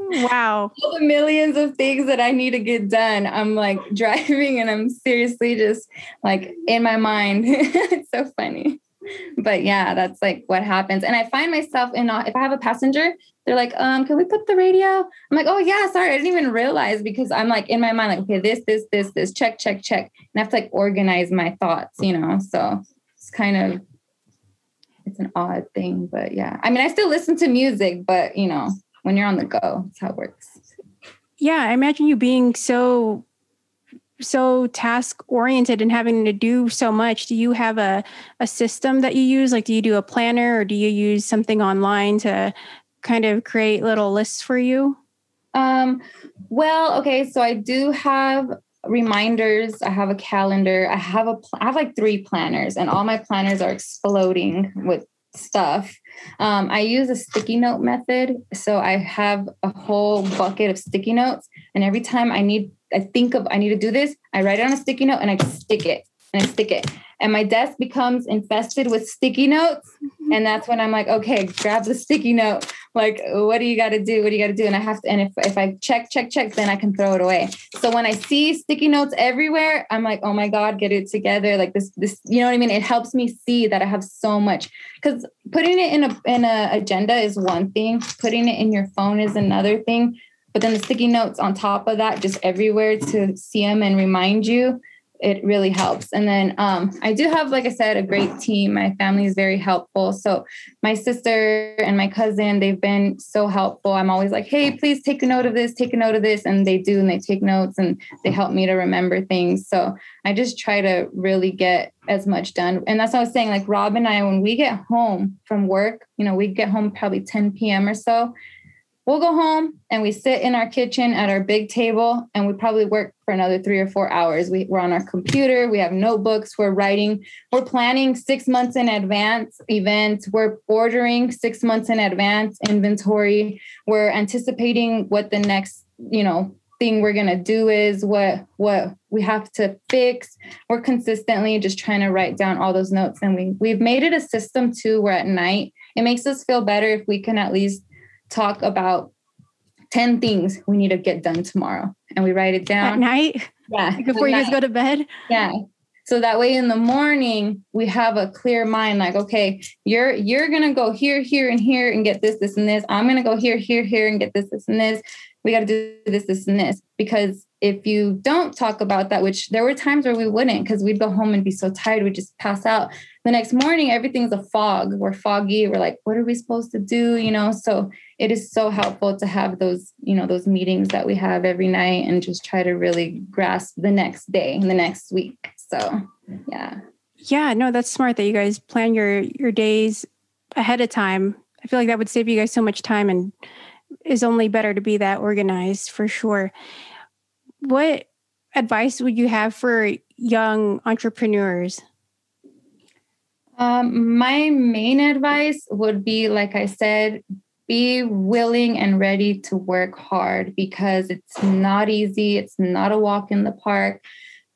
wow. All the millions of things that I need to get done. I'm like driving and I'm seriously just like in my mind. it's so funny. But yeah, that's like what happens. And I find myself in if I have a passenger, they're like, um, can we put the radio? I'm like, oh yeah, sorry, I didn't even realize because I'm like in my mind, like, okay, this, this, this, this, check, check, check. And I have to like organize my thoughts, you know. So it's kind of it's an odd thing, but yeah. I mean, I still listen to music, but you know, when you're on the go, that's how it works. Yeah, I imagine you being so so task oriented and having to do so much, do you have a, a system that you use? Like, do you do a planner or do you use something online to kind of create little lists for you? Um, well, okay, so I do have reminders. I have a calendar. I have a I have like three planners, and all my planners are exploding with stuff. Um, I use a sticky note method. So I have a whole bucket of sticky notes. And every time I need, I think of, I need to do this, I write it on a sticky note and I stick it and I stick it and my desk becomes infested with sticky notes. Mm-hmm. And that's when I'm like, okay, grab the sticky note. Like, what do you got to do? What do you got to do? And I have to, and if, if I check, check, check, then I can throw it away. So when I see sticky notes everywhere, I'm like, oh my God, get it together. Like this, this, you know what I mean? It helps me see that I have so much because putting it in a, in a agenda is one thing. Putting it in your phone is another thing. But then the sticky notes on top of that, just everywhere to see them and remind you it really helps. And then um, I do have, like I said, a great team. My family is very helpful. So my sister and my cousin, they've been so helpful. I'm always like, hey, please take a note of this, take a note of this. And they do, and they take notes and they help me to remember things. So I just try to really get as much done. And that's what I was saying. Like Rob and I, when we get home from work, you know, we get home probably 10 p.m. or so we'll go home and we sit in our kitchen at our big table and we probably work for another three or four hours. We, we're on our computer, we have notebooks, we're writing, we're planning six months in advance events, we're ordering six months in advance inventory, we're anticipating what the next, you know, thing we're going to do is what what we have to fix. We're consistently just trying to write down all those notes and we we've made it a system too where at night it makes us feel better if we can at least talk about 10 things we need to get done tomorrow. And we write it down. At night? Yeah. Before you guys go to bed? Yeah. So that way in the morning we have a clear mind, like, okay, you're you're gonna go here, here, and here and get this, this, and this. I'm gonna go here, here, here, and get this, this, and this. We gotta do this, this, and this. Because if you don't talk about that, which there were times where we wouldn't, because we'd go home and be so tired, we'd just pass out. The next morning everything's a fog. We're foggy. We're like what are we supposed to do? You know? So it is so helpful to have those you know those meetings that we have every night and just try to really grasp the next day and the next week. So yeah. Yeah no that's smart that you guys plan your your days ahead of time. I feel like that would save you guys so much time and is only better to be that organized for sure what advice would you have for young entrepreneurs um, my main advice would be, like I said, be willing and ready to work hard because it's not easy. It's not a walk in the park.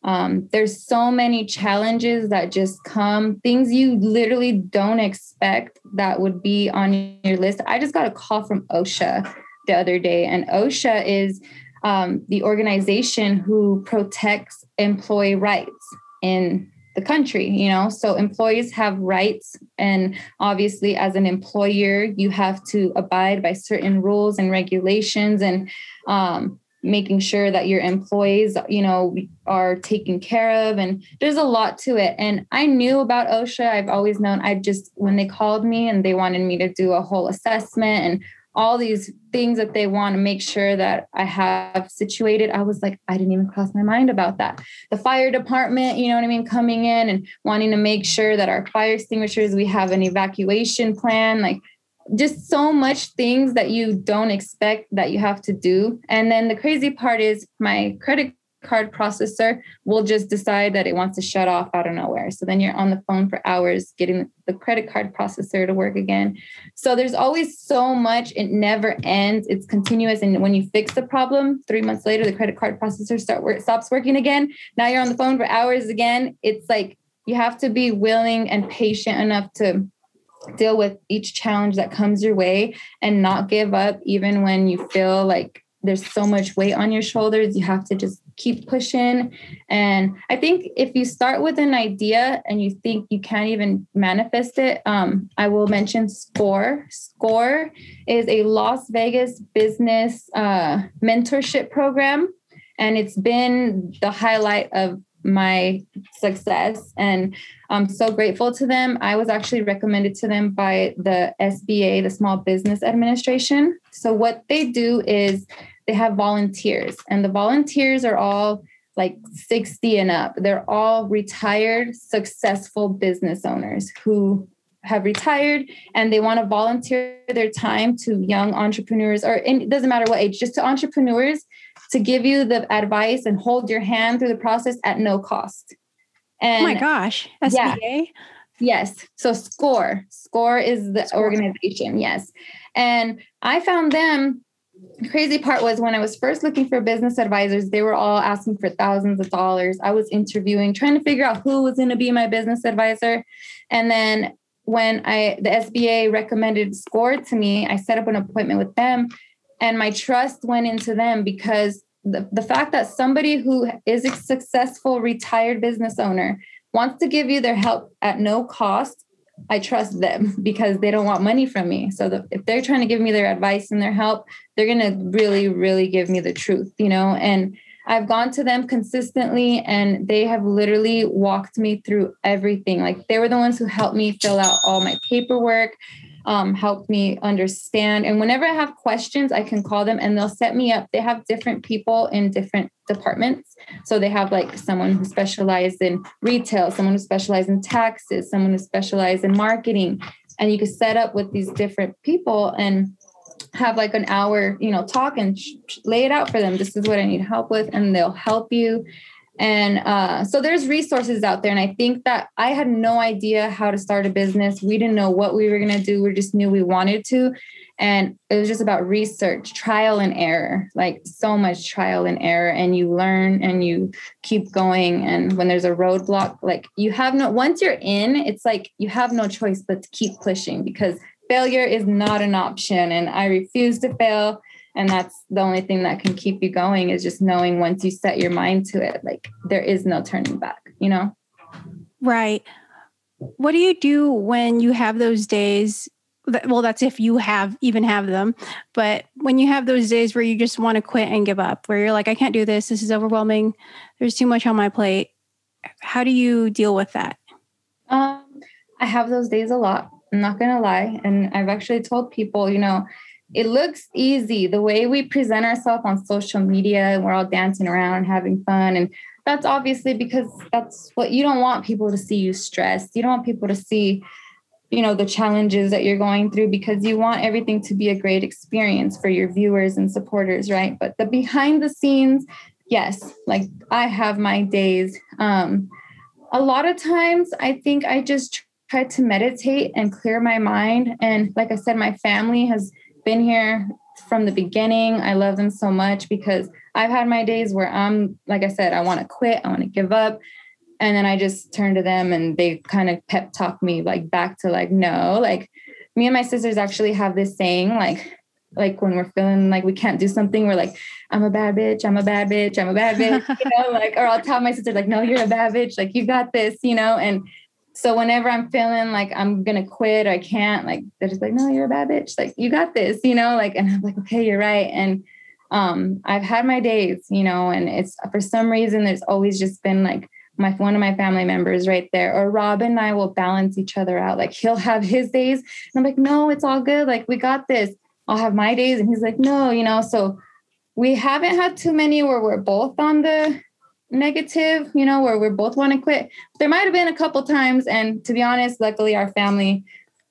Um, there's so many challenges that just come, things you literally don't expect that would be on your list. I just got a call from OSHA the other day, and OSHA is um, the organization who protects employee rights in the country you know? So employees have rights and obviously as an employer you have to abide by certain rules and regulations and um, making sure that your employees you know are taken care of and there's a lot to it. And i knew about osha. I've always known. I just when they called me and they wanted me to do a whole assessment and all these things that they want to make sure that I have situated. I was like, I didn't even cross my mind about that. The fire department, you know what I mean, coming in and wanting to make sure that our fire extinguishers, we have an evacuation plan, like just so much things that you don't expect that you have to do. And then the crazy part is my credit card processor will just decide that it wants to shut off out of nowhere. So then you're on the phone for hours getting the credit card processor to work again. So there's always so much, it never ends. It's continuous. And when you fix the problem, three months later, the credit card processor start work, stops working again. Now you're on the phone for hours again. It's like you have to be willing and patient enough to deal with each challenge that comes your way and not give up even when you feel like there's so much weight on your shoulders. You have to just keep pushing. And I think if you start with an idea and you think you can't even manifest it, um, I will mention SCORE. SCORE is a Las Vegas business uh, mentorship program. And it's been the highlight of my success and I'm so grateful to them. I was actually recommended to them by the SBA, the Small Business Administration. So what they do is they have volunteers and the volunteers are all like 60 and up. They're all retired, successful business owners who have retired and they want to volunteer their time to young entrepreneurs or it doesn't matter what age, just to entrepreneurs to give you the advice and hold your hand through the process at no cost. And oh my gosh, SBA? Yeah, yes. So SCORE, SCORE is the SCORE. organization. Yes. And I found them the crazy part was when I was first looking for business advisors, they were all asking for thousands of dollars. I was interviewing, trying to figure out who was going to be my business advisor. And then when I the SBA recommended SCORE to me, I set up an appointment with them and my trust went into them because the, the fact that somebody who is a successful retired business owner wants to give you their help at no cost I trust them because they don't want money from me. So the, if they're trying to give me their advice and their help, they're going to really, really give me the truth, you know? And I've gone to them consistently and they have literally walked me through everything. Like they were the ones who helped me fill out all my paperwork um, helped me understand. And whenever I have questions, I can call them and they'll set me up. They have different people in different departments. So they have like someone who specializes in retail, someone who specializes in taxes, someone who specializes in marketing. And you can set up with these different people and have like an hour, you know, talk and sh- lay it out for them. This is what I need help with, and they'll help you. And uh, so there's resources out there. And I think that I had no idea how to start a business. We didn't know what we were going to do. We just knew we wanted to. And it was just about research, trial and error, like so much trial and error. And you learn and you keep going. And when there's a roadblock, like you have no, once you're in, it's like you have no choice but to keep pushing because failure is not an option. And I refuse to fail and that's the only thing that can keep you going is just knowing once you set your mind to it like there is no turning back you know? Right. What do you do when you have those days well that's if you have even have them but when you have those days where you just want to quit and give up where you're like i can't do this. This is overwhelming. There's too much on my plate. How do you deal with that? Um i have those days a lot i'm not gonna lie. And i've actually told people you know it looks easy. The way we present ourselves on social media and we're all dancing around and having fun and that's obviously because that's what you don't want people to see you stressed. You don't want people to see you know the challenges that you're going through because you want everything to be a great experience for your viewers and supporters right? But the behind the scenes yes like i have my days. Um a lot of times i think i just try to meditate and clear my mind. And like i said my family has been here from the beginning. I love them so much because I've had my days where I'm, like I said, I want to quit, I want to give up. And then I just turn to them and they kind of pep talk me like back to like, no, like me and my sisters actually have this saying, like, like when we're feeling like we can't do something, we're like, I'm a bad bitch, I'm a bad bitch, I'm a bad bitch, you know, like, or I'll tell my sister, like, no, you're a bad bitch, like you got this, you know, and so whenever I'm feeling like I'm gonna quit, or I can't, like they're just like, no, you're a bad bitch. Like you got this, you know, like, and I'm like, okay, you're right. And um, I've had my days, you know, and it's for some reason there's always just been like my one of my family members right there. Or Robin and I will balance each other out. Like he'll have his days. And I'm like, no, it's all good. Like we got this. I'll have my days. And he's like, no, you know, so we haven't had too many where we're both on the negative, you know, where we both want to quit. There might have been a couple times, and to be honest, luckily our family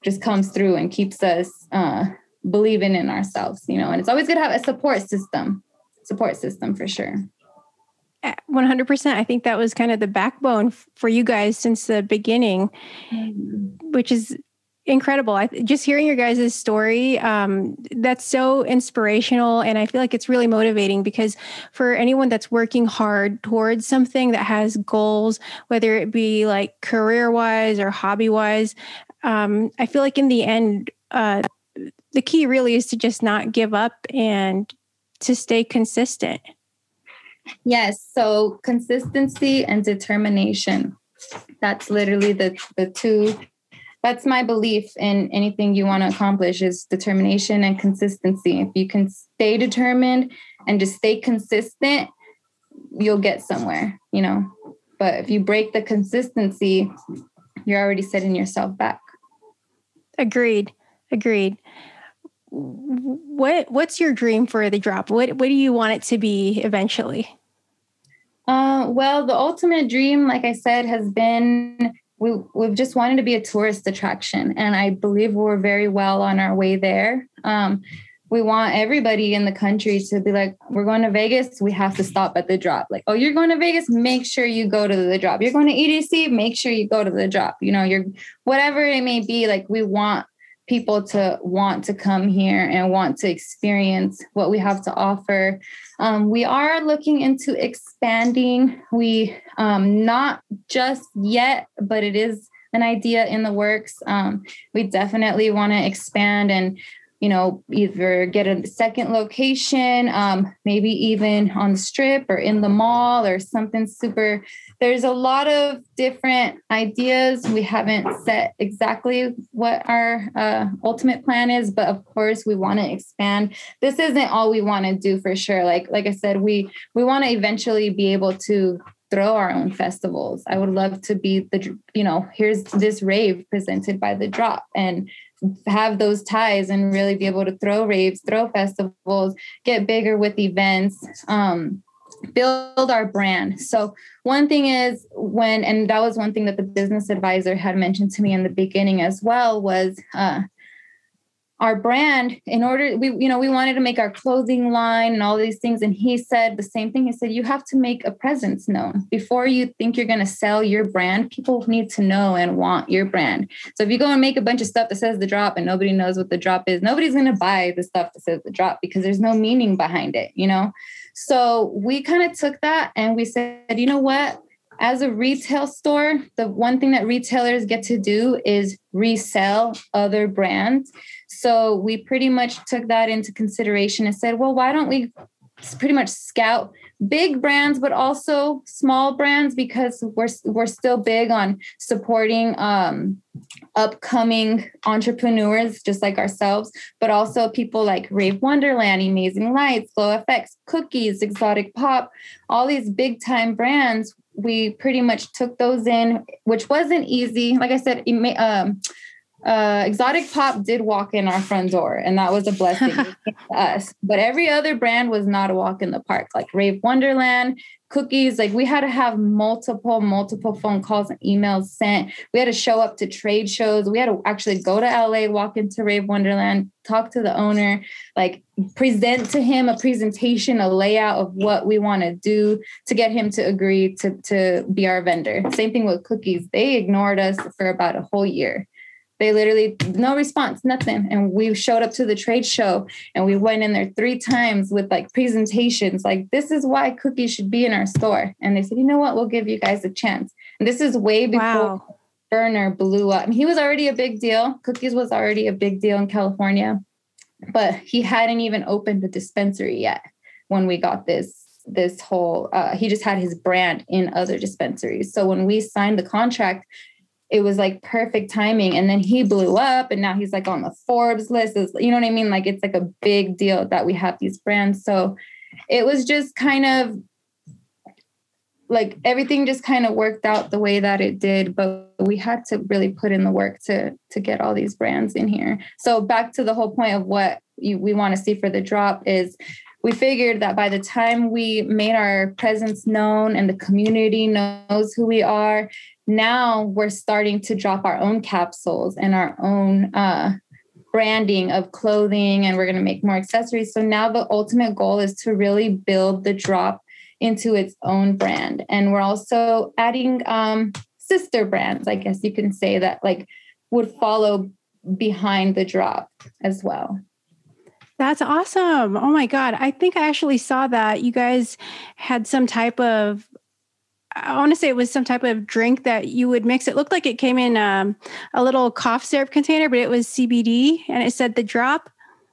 just comes through and keeps us uh, believing in ourselves, you know. And it's always good to have a support system, support system for sure. 100%. I think that was kind of the backbone for you guys since the beginning, mm-hmm. which is incredible. I, just hearing your guys' story, um, that's so inspirational. And I feel like it's really motivating because for anyone that's working hard towards something that has goals, whether it be like career wise or hobby wise, um, I feel like in the end, uh, the key really is to just not give up and to stay consistent. Yes. So consistency and determination. That's literally the, the two that's my belief in anything you want to accomplish is determination and consistency. If you can stay determined and just stay consistent, you'll get somewhere, you know. But if you break the consistency, you're already setting yourself back. Agreed. Agreed. What what's your dream for the drop? What what do you want it to be eventually? Uh, well, the ultimate dream, like I said, has been we we've just wanted to be a tourist attraction, and I believe we're very well on our way there. Um, we want everybody in the country to be like, we're going to Vegas, we have to stop at the drop. Like, oh, you're going to Vegas, make sure you go to the drop. You're going to EDC, make sure you go to the drop. You know, you're whatever it may be. Like, we want people to want to come here and want to experience what we have to offer. Um, we are looking into expanding. We um, not just yet, but it is an idea in the works. Um, we definitely want to expand and you know, either get a second location, um, maybe even on the strip or in the mall or something super. There's a lot of different ideas. We haven't set exactly what our uh, ultimate plan is, but of course, we want to expand. This isn't all we want to do for sure. Like, like I said, we we want to eventually be able to throw our own festivals. I would love to be the, you know, here's this rave presented by the drop and have those ties and really be able to throw raves, throw festivals, get bigger with events, um, build our brand. So one thing is when, and that was one thing that the business advisor had mentioned to me in the beginning as well was uh, our brand in order we you know we wanted to make our clothing line and all these things. And he said the same thing. He said you have to make a presence known before you think you're going to sell your brand. People need to know and want your brand. So if you go and make a bunch of stuff that says the drop and nobody knows what the drop is nobody's going to buy the stuff that says the drop because there's no meaning behind it you know? So we kind of took that and we said you know what? As a retail store, the one thing that retailers get to do is resell other brands. So we pretty much took that into consideration and said, well, why don't we pretty much scout big brands but also small brands because we're we're still big on supporting um, upcoming entrepreneurs just like ourselves but also people like rave wonderland amazing lights GloFX cookies exotic pop all these big time brands. We pretty much took those in which wasn't easy. Like i said um, uh, Exotic Pop did walk in our front door, and that was a blessing to us. But every other brand was not a walk in the park, like Rave Wonderland, cookies. Like we had to have multiple, multiple phone calls and emails sent. We had to show up to trade shows. We had to actually go to LA, walk into Rave Wonderland, talk to the owner, like present to him a presentation, a layout of what we want to do to get him to agree to, to be our vendor. Same thing with cookies. They ignored us for about a whole year they literally no response, nothing. And we showed up to the trade show and we went in there three times with like presentations, like this is why cookies should be in our store. And they said, you know what, we'll give you guys a chance. And this is way before wow. Berner blew up. he was already a big deal. Cookies was already a big deal in California, but he hadn't even opened a dispensary yet when we got this this whole uh, he just had his brand in other dispensaries so when we signed the contract it was like perfect timing. And then he blew up and now he's like on the Forbes list. It's, you know what I mean? Like it's like a big deal that we have these brands. So it was just kind of like everything just kind of worked out the way that it did but we had to really put in the work to to get all these brands in here so back to the whole point of what you, we want to see for the drop is we figured that by the time we made our presence known and the community knows who we are now we're starting to drop our own capsules and our own uh, branding of clothing and we're going to make more accessories so now the ultimate goal is to really build the drop into its own brand and we're also adding um, sister brands i guess you can say that like would follow behind the drop as well that's awesome. Oh my God. I think I actually saw that you guys had some type of I want to say it was some type of drink that you would mix. It looked like it came in um, a little cough syrup container, but it was CBD and it said the drop.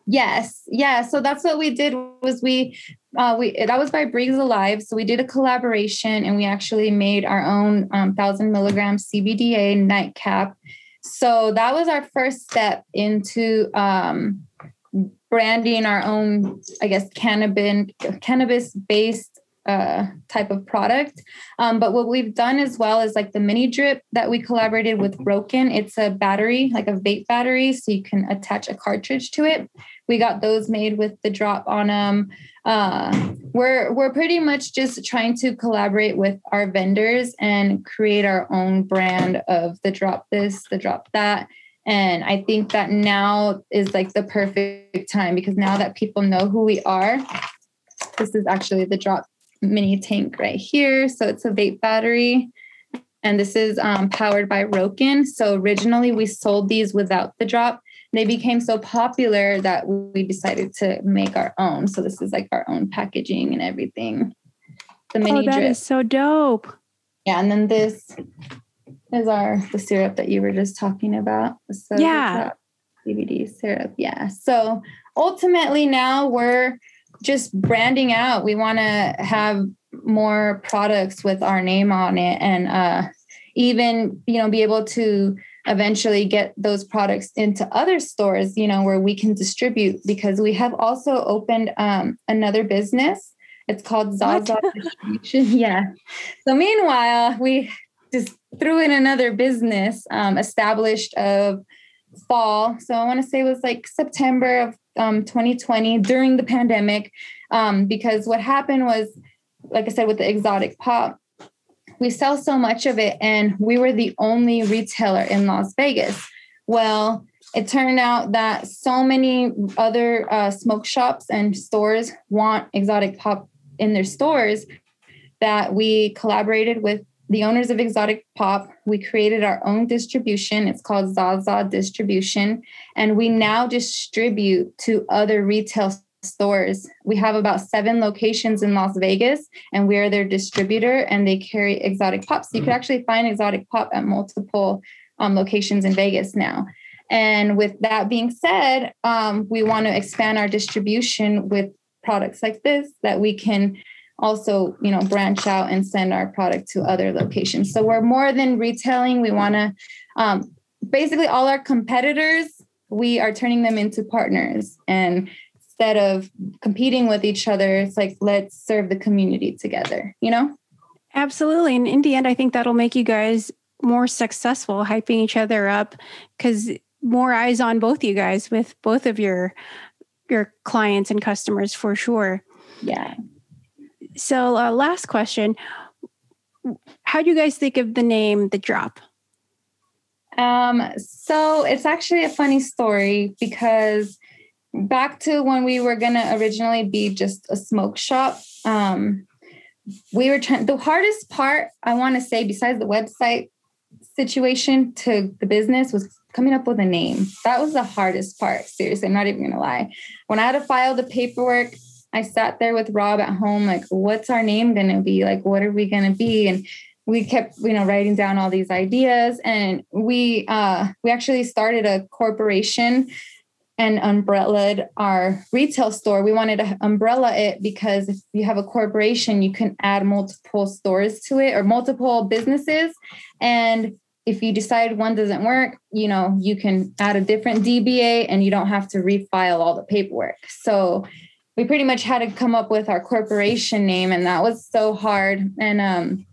Yes, yeah. So that's what we did was we uh, we that was by Breathe Alive. So we did a collaboration and we actually made our own um, thousand milligram CBDA nightcap. So that was our first step into um, branding our own, I guess, cannabis cannabis based uh, type of product. Um, but what we've done as well is like the mini drip that we collaborated with Rokin. It's a battery, like a vape battery, so you can attach a cartridge to it. we got those made with the drop on them. Uh, we're we're pretty much just trying to collaborate with our vendors and create our own brand of the drop this, the drop that. And I think that now is like the perfect time because now that people know who we are, this is actually the drop mini tank right here. So it's a vape battery. And this is um, powered by Rokin. So originally we sold these without the drop. They became so popular that we decided to make our own. So this is like our own packaging and everything. The mini oh, that drip. is so dope. Yeah, and then this is our the syrup that you were just talking about. So yeah. CBD syrup. Yeah. So ultimately now we're just branding out. We want to have more products with our name on it and uh, even, you know, be able to eventually get those products into other stores, you know, where we can distribute because we have also opened um, another business. It's called Zaza Distribution. Yeah. So meanwhile, we just threw in another business um, established of fall. So I want to say it was like September of um, 2020 during the pandemic. Um, because what happened was, like I said, with the exotic pop, we sell so much of it, and we were the only retailer in Las Vegas. Well, it turned out that so many other uh, smoke shops and stores want exotic pop in their stores that we collaborated with the owners of Exotic Pop, we created our own distribution. It's called Zaza Distribution. And we now distribute to other retail stores. We have about seven locations in Las Vegas, and we are their distributor, and they carry Exotic Pop. So you could actually find Exotic Pop at multiple um, locations in Vegas now. And with that being said, um, we want to expand our distribution with products like this that we can also you know branch out and send our product to other locations. So we're more than retailing. We want to um, basically all our competitors we are turning them into partners. And instead of competing with each other it's like let's serve the community together you know? Absolutely. And in the end i think that'll make you guys more successful hyping each other up because more eyes on both you guys with both of your your clients and customers for sure. Yeah so, uh, last question How do you guys think of the name The Drop? Um, so, it's actually a funny story because back to when we were going to originally be just a smoke shop, um, we were trying, the hardest part, I want to say, besides the website situation to the business was coming up with a name. That was the hardest part. Seriously, I'm not even going to lie. When I had to file the paperwork, I sat there with Rob at home, like, what's our name going to be? Like, what are we going to be? And we kept, you know, writing down all these ideas. And we, uh, we actually started a corporation and umbrellaed our retail store. We wanted to umbrella it because if you have a corporation, you can add multiple stores to it or multiple businesses. And if you decide one doesn't work, you know, you can add a different DBA and you don't have to refile all the paperwork. So we pretty much had to come up with our corporation name and that was so hard and um,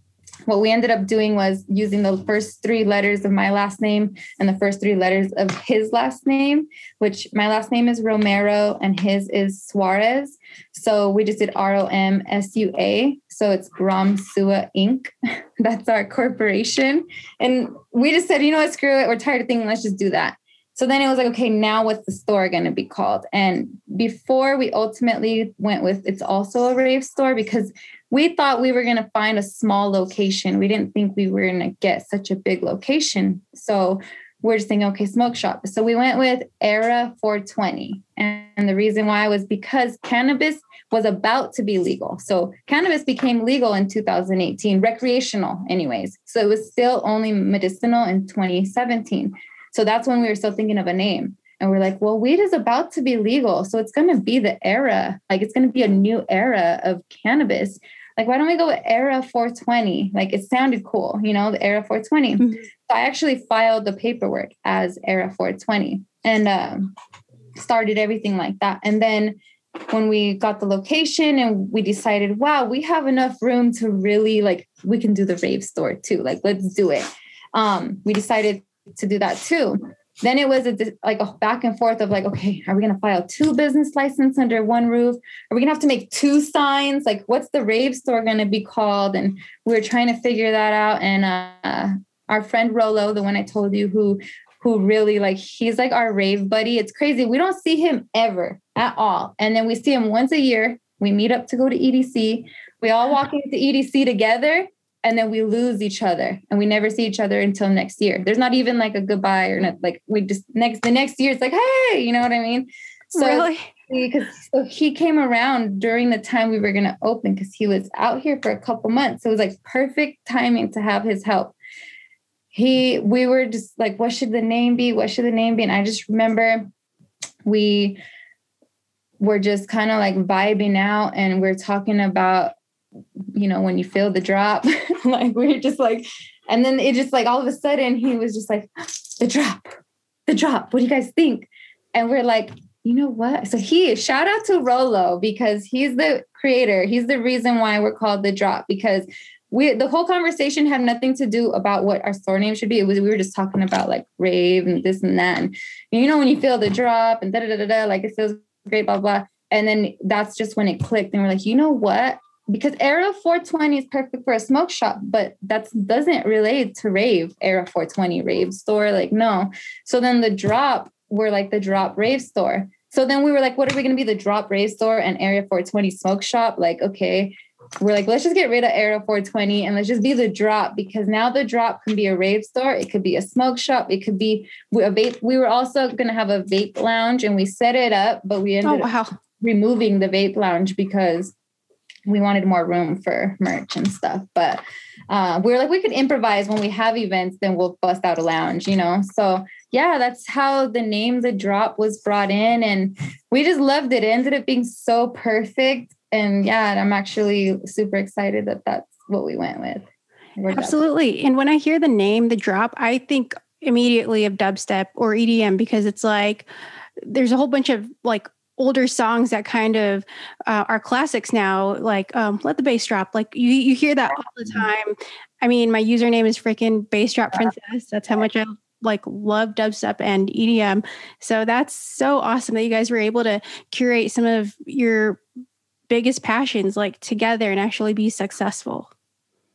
what we ended up doing was using the first three letters of my last name and the first three letters of his last name, which my last name is Romero and his is Suarez. So we just did R O M S U A. So it's Rom Sua Inc. That's our corporation. And we just said, you know what, screw it. We're tired of thinking, let's just do that. So then it was like, okay, now what's the store going to be called? And before we ultimately went with it's also a rave store because we thought we were going to find a small location. We didn't think we were going to get such a big location. So we're just thinking, okay, smoke shop. So we went with Era 420. And the reason why was because cannabis was about to be legal. So cannabis became legal in 2018, recreational, anyways. So it was still only medicinal in 2017. So that's when we were still thinking of a name. And we're like, well, weed is about to be legal. So it's going to be the era. Like it's going to be a new era of cannabis. Like, why don't we go with Era 420? Like it sounded cool, you know, the Era 420. Mm-hmm. So I actually filed the paperwork as Era 420 and um, started everything like that. And then when we got the location and we decided, wow, we have enough room to really like, we can do the rave store too. Like, let's do it. Um, we decided to do that too. then it was a, like a back and forth of like, okay, are we going to file two business license under one roof? Are we going to have to make two signs? Like, what's the rave store going to be called? And we are trying to figure that out. And uh, our friend Rolo, the one I told you, who who really like he's like our rave buddy. It's crazy. We don't see him ever at all, and then we see him once a year. We meet up to go to EDC. We all walk into EDC together and then we lose each other and we never see each other until next year. There's not even like a goodbye or not mm. like we just next the next year it's like hey, you know what I mean? So really? Because so he came around during the time we were gonna open because he was out here for a couple months. So it was like perfect timing to have his help. He we were just like, what should the name be? What should the name be? And I just remember we were just kind of like vibing out and we're talking about you know, when you feel the drop, like we're just like, and then it just like all of a sudden he was just like, the drop, the drop. What do you guys think? And we're like, you know what? So he shout out to Rolo because he's the creator. He's the reason why we're called the drop because we the whole conversation had nothing to do about what our store name should be. It was we were just talking about like rave and this and that. And you know when you feel the drop and da da da da like it feels great, blah blah. And then that's just when it clicked, and we're like, you know what? Because era 420 is perfect for a smoke shop, but that doesn't relate to rave, era 420 rave store. Like, no. So then the drop, we're like the drop rave store. So then we were like, what are we going to be? The drop rave store and Area 420 smoke shop? Like, okay. We're like, let's just get rid of era 420 and let's just be the drop because now the drop can be a rave store. It could be a smoke shop. It could be a vape. We were also going to have a vape lounge and we set it up, but we oh, ended oh, wow. up removing the vape lounge because we wanted more room for merch and stuff. But uh, we are like, we could improvise when we have events, then we'll bust out a lounge, you know? So yeah, that's how the name The Drop was brought in. And we just loved it. It ended up being so perfect. And yeah, I'm actually super excited that that's what we went with. We're Absolutely. And when I hear the name The Drop, I think immediately of dubstep or EDM because it's like, there's a whole bunch of like older songs that kind of uh, are classics now, like um, "Let the Bass Drop." Like you, you hear that all the time. I mean, my username is freaking Bass Drop Princess. That's how much I like love dubstep and EDM. So that's so awesome that you guys were able to curate some of your biggest passions like together and actually be successful.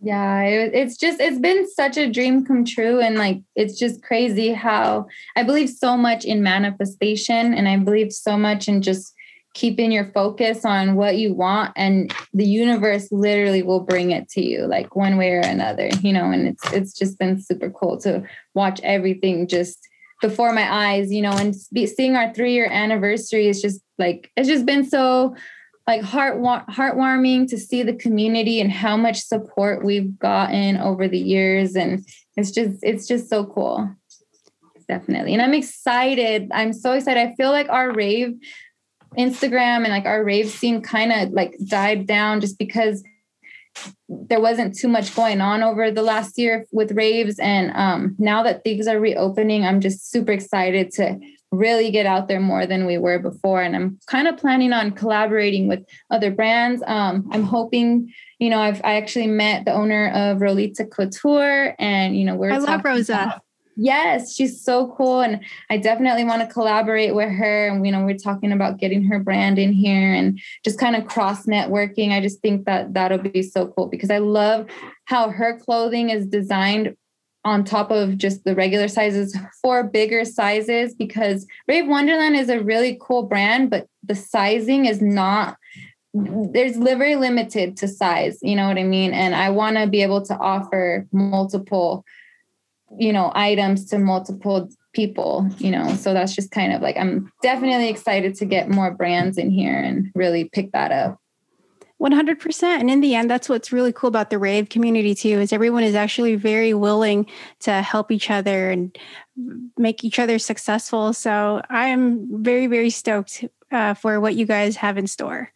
Yeah, it, it's just it's been such a dream come true and like it's just crazy how I believe so much in manifestation and I believe so much in just keeping your focus on what you want and the universe literally will bring it to you like one way or another, you know, and it's it's just been super cool to watch everything just before my eyes, you know, and be, seeing our 3 year anniversary is just like it's just been so like heart heartwarming to see the community and how much support we've gotten over the years. And it's just it's just so cool. Definitely. And i'm excited. I'm so excited. I feel like our rave instagram and like our rave scene kind of like died down just because there wasn't too much going on over the last year with raves. And um, now that things are reopening i'm just super excited to really get out there more than we were before. And I'm kind of planning on collaborating with other brands. Um, I'm hoping, you know, I've I actually met the owner of Rolita Couture, and you know, we're I love Rosa. About, yes, she's so cool, and I definitely want to collaborate with her. And you know, we're talking about getting her brand in here and just kind of cross networking. I just think that that'll be so cool because I love how her clothing is designed on top of just the regular sizes for bigger sizes because Rave Wonderland is a really cool brand, but the sizing is not there's very limited to size, you know what I mean? And I want to be able to offer multiple, you know, items to multiple people, you know. So that's just kind of like I'm definitely excited to get more brands in here and really pick that up. 100% and in the end that's what's really cool about the rave community too is everyone is actually very willing to help each other and make each other successful. So i am very very stoked uh, for what you guys have in store.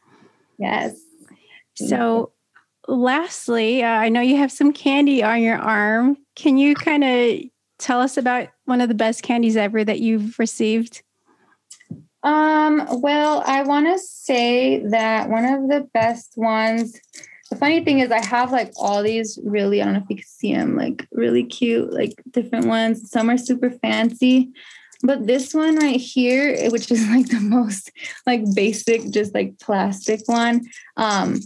Yes. So lastly uh, i know you have some candy on your arm. Can you kind of tell us about one of the best candies ever that you've received um, well, I want to say that one of the best ones, the funny thing is, I have like all these really, I don't know if you can see them, like really cute, like different ones. Some are super fancy. but this one right here, which is like the most like basic, just like plastic one, um,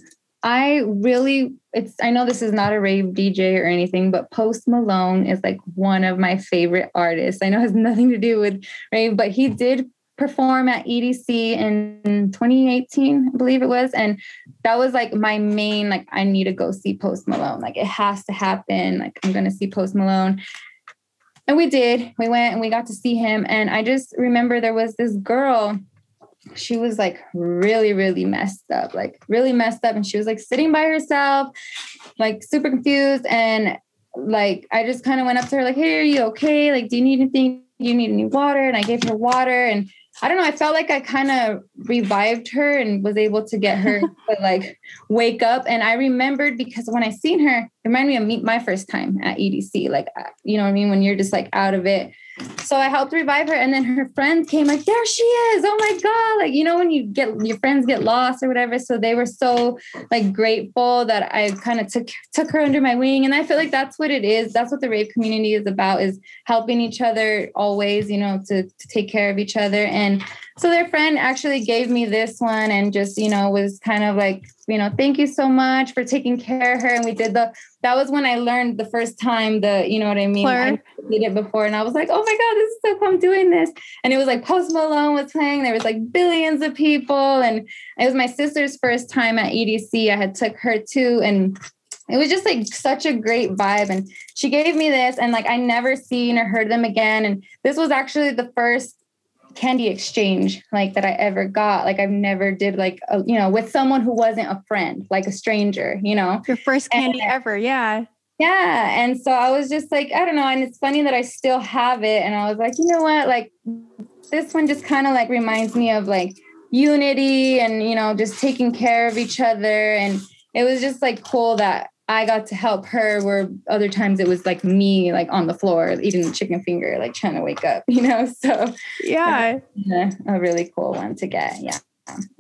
I really it's I know this is not a rave DJ or anything, but Post Malone is like one of my favorite artists. I know has nothing to do with rave, but he did perform at EDC in 2018, I believe it was. And that was like my main, like, I need to go see Post Malone. Like, it has to happen. Like, I'm going to see Post Malone. And we did. We went and we got to see him. And I just remember there was this girl. She was like really, really messed up, like really messed up. And she was like sitting by herself, like super confused. And like, I just kind of went up to her, like, hey, are you okay? Like, do you need anything? You need any water? And I gave her water. And I don't know. I felt like I kind of revived her and was able to get her to like wake up. And I remembered because when I seen her, it reminded me of me, my first time at EDC. Like, uh, you know what I mean? When you're just like out of it. So I helped revive her. And then her friend came like, there she is. Oh my God. Like, you know, when you get your friends get lost or whatever. So they were so like grateful that I kind of took took her under my wing. And I feel like that's what it is. That's what the rave community is about is helping each other always, you know, to, to take care of each other. And so their friend actually gave me this one and just, you know, was kind of like, you know, thank you so much for taking care of her. And we did the, that was when I learned the first time the, you know what I mean? I did it before and I was like, oh my God, this is so cool. I'm doing this. And it was like Post Malone was playing. There was like billions of people. And it was my sister's first time at EDC. I had took her too. And it was just like such a great vibe and she gave me this and like i never seen or heard them again and this was actually the first candy exchange like that I ever got. Like I've never did like a, you know with someone who wasn't a friend, like a stranger. You know, your first candy and, ever, yeah. Yeah, and so I was just like, I don't know, and it's funny that I still have it, and I was like, you know what, like this one just kind of like reminds me of like unity and you know just taking care of each other, and it was just like cool that I got to help her where other times it was like me like on the floor eating the chicken finger, like trying to wake up, you know? So yeah, a really cool one to get. Yeah.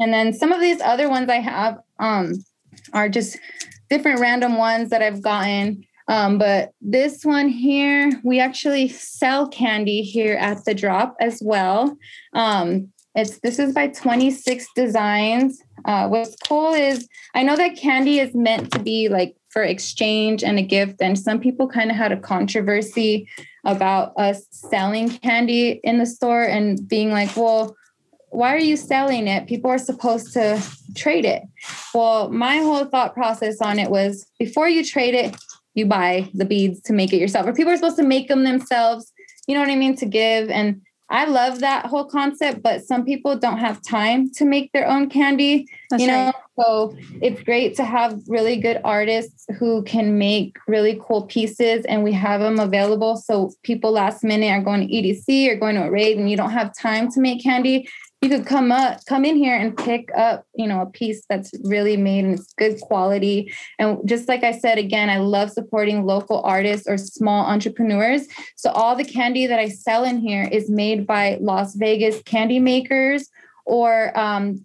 And then some of these other ones I have um, are just different random ones that I've gotten. Um, but this one here, we actually sell candy here at the drop as well. Um, it's this is by 26 Designs. Uh, what's cool is I know that candy is meant to be like for exchange and a gift. And some people kind of had a controversy about us selling candy in the store and being like, well, why are you selling it? People are supposed to trade it. Well, my whole thought process on it was before you trade it, you buy the beads to make it yourself, or people are supposed to make them themselves. You know what I mean? To give. And I love that whole concept, but some people don't have time to make their own candy. That's you know, right. so it's great to have really good artists who can make really cool pieces, and we have them available. So people last minute are going to EDC or going to a raid, and you don't have time to make candy you could come up come in here and pick up you know a piece that's really made and it's good quality. And just like i said again i love supporting local artists or small entrepreneurs. So all the candy that i sell in here is made by las vegas candy makers or um,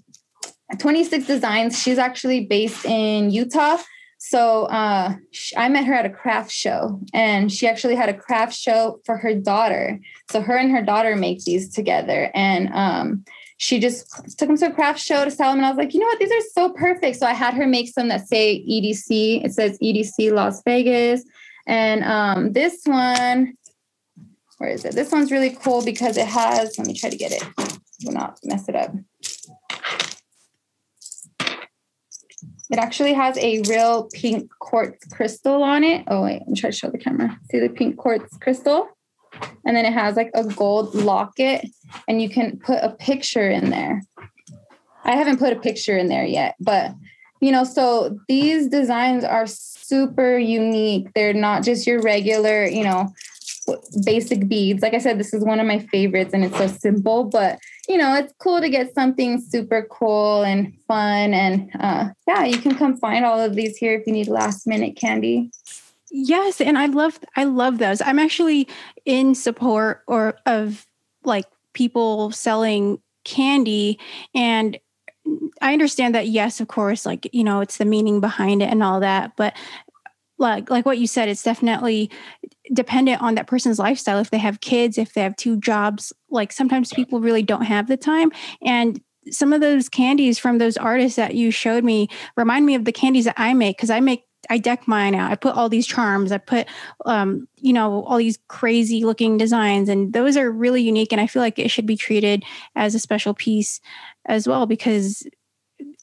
26 designs. She's actually based in utah. So uh, I met her at a craft show, and she actually had a craft show for her daughter. So her and her daughter make these together, and um, she just took them to a craft show to sell them. And I was like, you know what? These are so perfect. So I had her make some that say EDC. It says EDC Las Vegas. And um, this one, where is it? This one's really cool because it has, let me try to get it. Will not mess it up. It actually has a real pink quartz crystal on it. Oh, wait, I'm trying to show the camera. See the pink quartz crystal? And then it has like a gold locket and you can put a picture in there. I haven't put a picture in there yet, but you know, so these designs are super unique. They're not just your regular, you know, basic beads. Like I said, this is one of my favorites and it's so simple, but you know, it's cool to get something super cool and fun. And uh, yeah, you can come find all of these here if you need last minute candy. Yes, and I love I love those. I'm actually in support or of like people selling candy and I understand that yes, of course, like you know, it's the meaning behind it and all that, but like like what you said it's definitely dependent on that person's lifestyle if they have kids if they have two jobs like sometimes people really don't have the time and some of those candies from those artists that you showed me remind me of the candies that I make because I make I deck mine out. I put all these charms. I put, um, you know, all these crazy looking designs, and those are really unique. And I feel like it should be treated as a special piece as well because,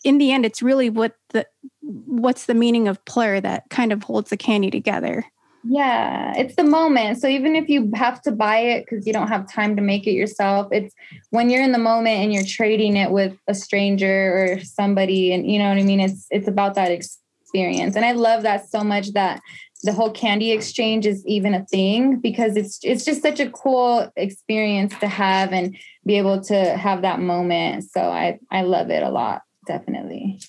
in the end, it's really what the what's the meaning of plur that kind of holds the candy together. Yeah, it's the moment. So even if you have to buy it because you don't have time to make it yourself, it's when you're in the moment and you're trading it with a stranger or somebody, and you know what I mean. It's it's about that experience, and I love that so much that the whole candy exchange is even a thing because it's it's just such a cool experience to have and be able to have that moment. So I I love it a lot, definitely.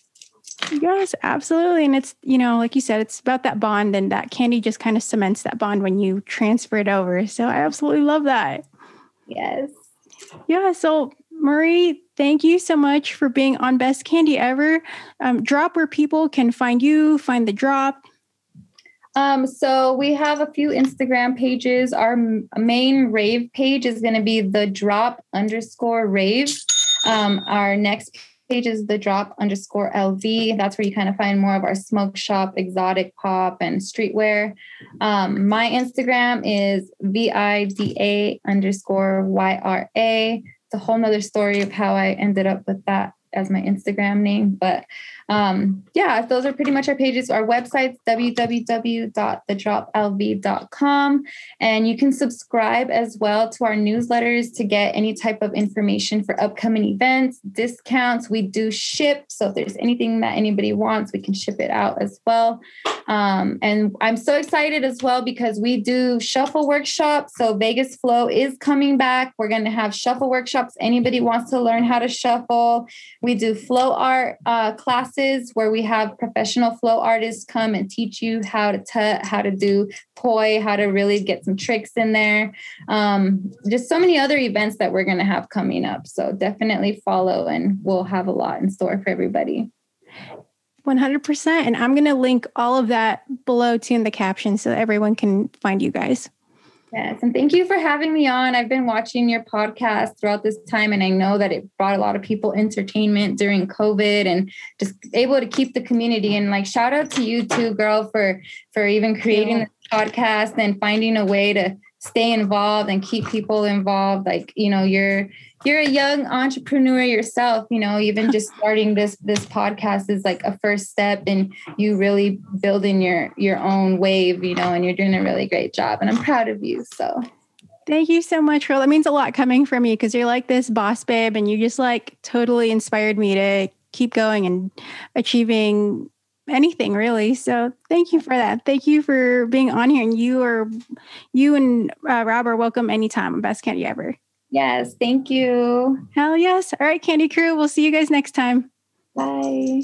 Yes, absolutely. And it's, you know, like you said, it's about that bond and that candy just kind of cements that bond when you transfer it over. So I absolutely love that. Yes. Yeah. So, Marie, thank you so much for being on Best Candy Ever. Um, drop where people can find you, find the drop. Um, so we have a few Instagram pages. Our main rave page is going to be the drop underscore rave. Um, our next page is the drop underscore LV. That's where you kind of find more of our smoke shop, exotic pop, and streetwear. Um, my Instagram is VIDA underscore YRA. A whole nother story of how I ended up with that as my Instagram name. But um, yeah, those are pretty much our pages. Our website's www.thedroplv.com. And you can subscribe as well to our newsletters to get any type of information for upcoming events, discounts. We do ship. So if there's anything that anybody wants, we can ship it out as well. Um, and I'm so excited as well because we do shuffle workshops. So Vegas Flow is coming back. We're going to have shuffle workshops. Anybody wants to learn how to shuffle. We do flow art uh, classes where we have professional flow artists come and teach you how to t- how to do poi, how to really get some tricks in there. Um, just so many other events that we're going to have coming up. So definitely follow, and we'll have a lot in store for everybody. 100%. And I'm going to link all of that below to in the caption so everyone can find you guys. Yes. And thank you for having me on. I've been watching your podcast throughout this time, and I know that it brought a lot of people entertainment during COVID and just able to keep the community. And like, shout out to you too, girl, for for even creating this podcast and finding a way to stay involved and keep people involved. Like, you know, you're you're a young entrepreneur yourself you know even just starting this this podcast is like a first step and you really building your your own wave you know and you're doing a really great job and i'm proud of you so Thank you so much, Girl. That means a lot coming from you because you're like this boss babe and you just like totally inspired me to keep going and achieving anything really. So thank you for that. Thank you for being on here. And you are, you and uh, Rob are welcome anytime on Best Candy Ever. Yes. Thank you. Hell yes. All right, Candy Crew. We'll see you guys next time. Bye.